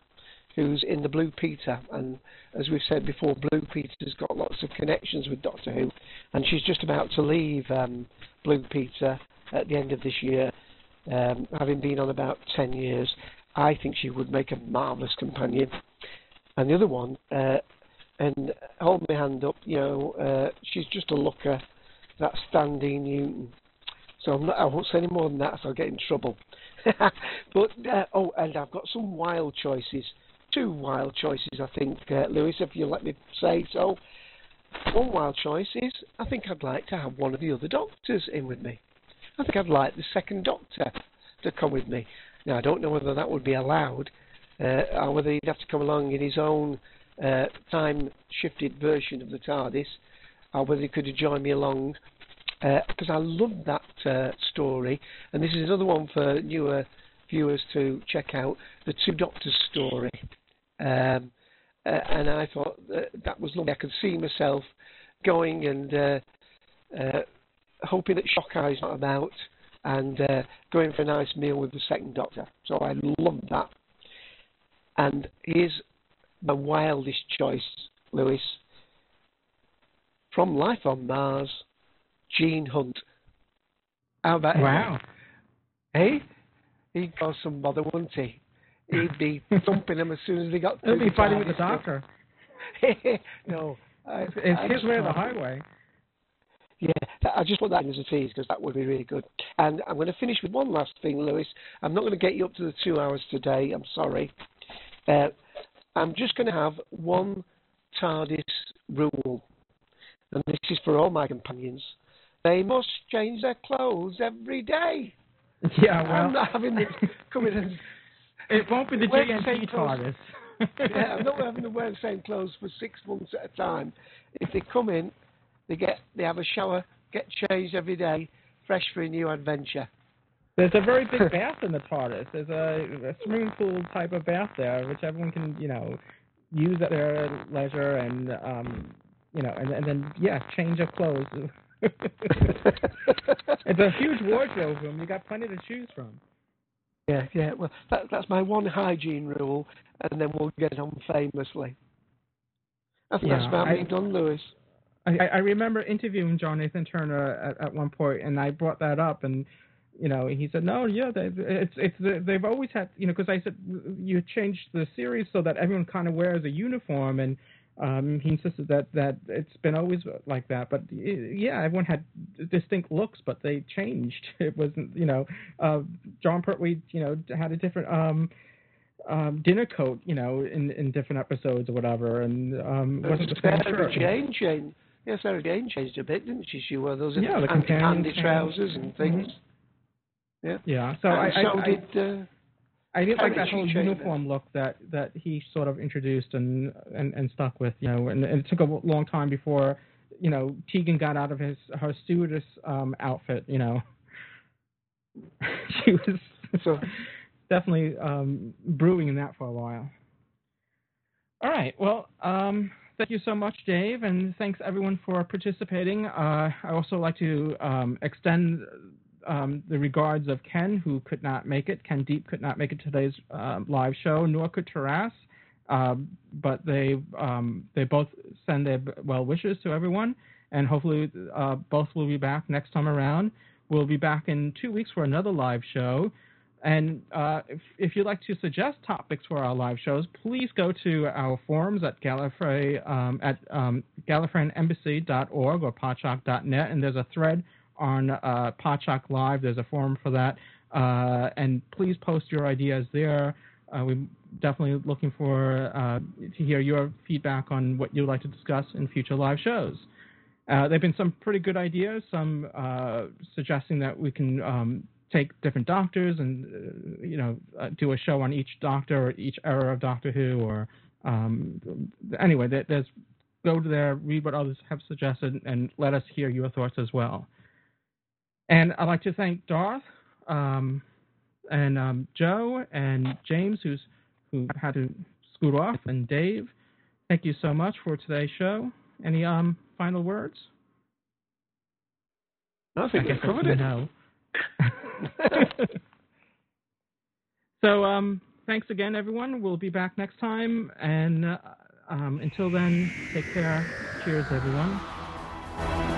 who's in the Blue Peter, and as we've said before, Blue Peter's got lots of connections with Doctor Who, and she's just about to leave um, Blue Peter at the end of this year, um, having been on about 10 years. I think she would make a marvellous companion. And the other one, uh, and hold my hand up, you know, uh, she's just a looker, that's Thandie Newton. So not, i won't say any more than that, so I'll get in trouble. <laughs> but, uh, oh, and I've got some wild choices. Two wild choices, I think, uh, Louis, if you'll let me say so. One wild choice is I think I'd like to have one of the other doctors in with me. I think I'd like the second doctor to come with me. Now, I don't know whether that would be allowed, uh, or whether he'd have to come along in his own uh, time shifted version of the TARDIS, or whether he could join me along. Because uh, I love that uh, story, and this is another one for newer viewers to check out the Two Doctors story. Um, uh, and I thought that, that was lovely. I could see myself going and uh, uh, hoping that Shockeye's not about and uh, going for a nice meal with the second Doctor. So I love that. And here's my wildest choice, Louis. From Life on Mars, Gene Hunt. How about wow. Hey, he'd cause some bother, wouldn't he? He'd be <laughs> thumping him as soon as he got. He'd be fighting with the doctor. <laughs> no, I, it's his way of the highway. Yeah, I just want that in as a tease because that would be really good. And I'm going to finish with one last thing, Louis. I'm not going to get you up to the two hours today. I'm sorry. Uh, I'm just going to have one TARDIS rule, and this is for all my companions. They must change their clothes every day. Yeah, well, I'm not having in. <laughs> It won't be the JNT TARDIS. yeah, I'm not having them wear the same clothes for six months at a time. If they come in, they get they have a shower, get changed every day, fresh for a new adventure. There's a very big <laughs> bath in the TARDIS. There's a, a swimming pool type of bath there, which everyone can, you know, use at their leisure, and um, you know, and, and then yeah, change of clothes. <laughs> it's a huge wardrobe room. You got plenty to choose from. Yeah, yeah. Well, that, that's my one hygiene rule, and then we'll get on famously. I think Yeah, that's about I- me done, Louis. I, I remember interviewing John Nathan-Turner at, at one point, and I brought that up, and you know, he said, "No, yeah, they, it's it's they've always had, you know, because I said you changed the series so that everyone kind of wears a uniform, and um, he insisted that that it's been always like that. But yeah, everyone had distinct looks, but they changed. <laughs> It wasn't, you know, uh, Jon Pertwee, you know, had a different um, um, dinner coat, you know, in in different episodes or whatever, and um, wasn't the same Sarah. Jane changed. Yeah, Sarah Jane changed a bit, didn't she? She wore those Yeah, the candy trousers and things. Yeah. Yeah, so and I, so I, did. Uh, I did like that whole uniform look that that he sort of introduced and and, and stuck with, you know, and, and it took a long time before, you know, Tegan got out of his her stewardess um, outfit, you know. <laughs> she was so <laughs> definitely um, brewing in that for a while. All right, well, um, thank you so much, Dave, and thanks everyone for participating. Uh, I also like to um, extend um, the regards of Ken, who could not make it. Ken Deep could not make it today's um, live show, nor could Taras. Um, but they um, they both send their well wishes to everyone, and hopefully uh, both will be back next time around. We'll be back in two weeks for another live show. And uh, if, if, you'd like to suggest topics for our live shows, please go to our forums at Gallifrey um, at um, GallifreyanEmbassy.org or Podshock.net, and there's a thread on uh, Live. There's a forum for that, uh, and please post your ideas there. Uh, we're definitely looking for uh, to hear your feedback on what you'd like to discuss in future live shows. Uh, there have been some pretty good ideas, some uh, suggesting that we can um, take different doctors and you know do a show on each doctor or each era of Doctor Who, or um, anyway, there, there's go to there, read what others have suggested, and let us hear your thoughts as well. And I'd like to thank Darth um, and um, Joe and James, who's who had to scoot off, and Dave. Thank you so much for today's show. Any um, final words? I think I covered it. No. <laughs> so um, thanks again, everyone. We'll be back next time, and uh, um, until then, take care. Cheers, everyone.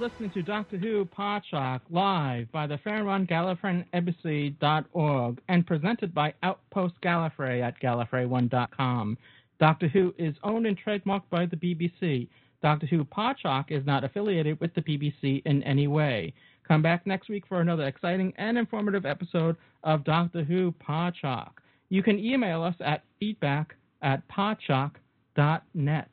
Listening to Doctor Who Podshock live by the Fairmont Gallifreyan Embassy.org and presented by Outpost Gallifrey at Gallifrey1.com. Doctor Who is owned and trademarked by the BBC. Doctor Who Podshock is not affiliated with the BBC in any way. Come back next week for another exciting and informative episode of Doctor Who Podshock. You can email us at feedback at podshock.net.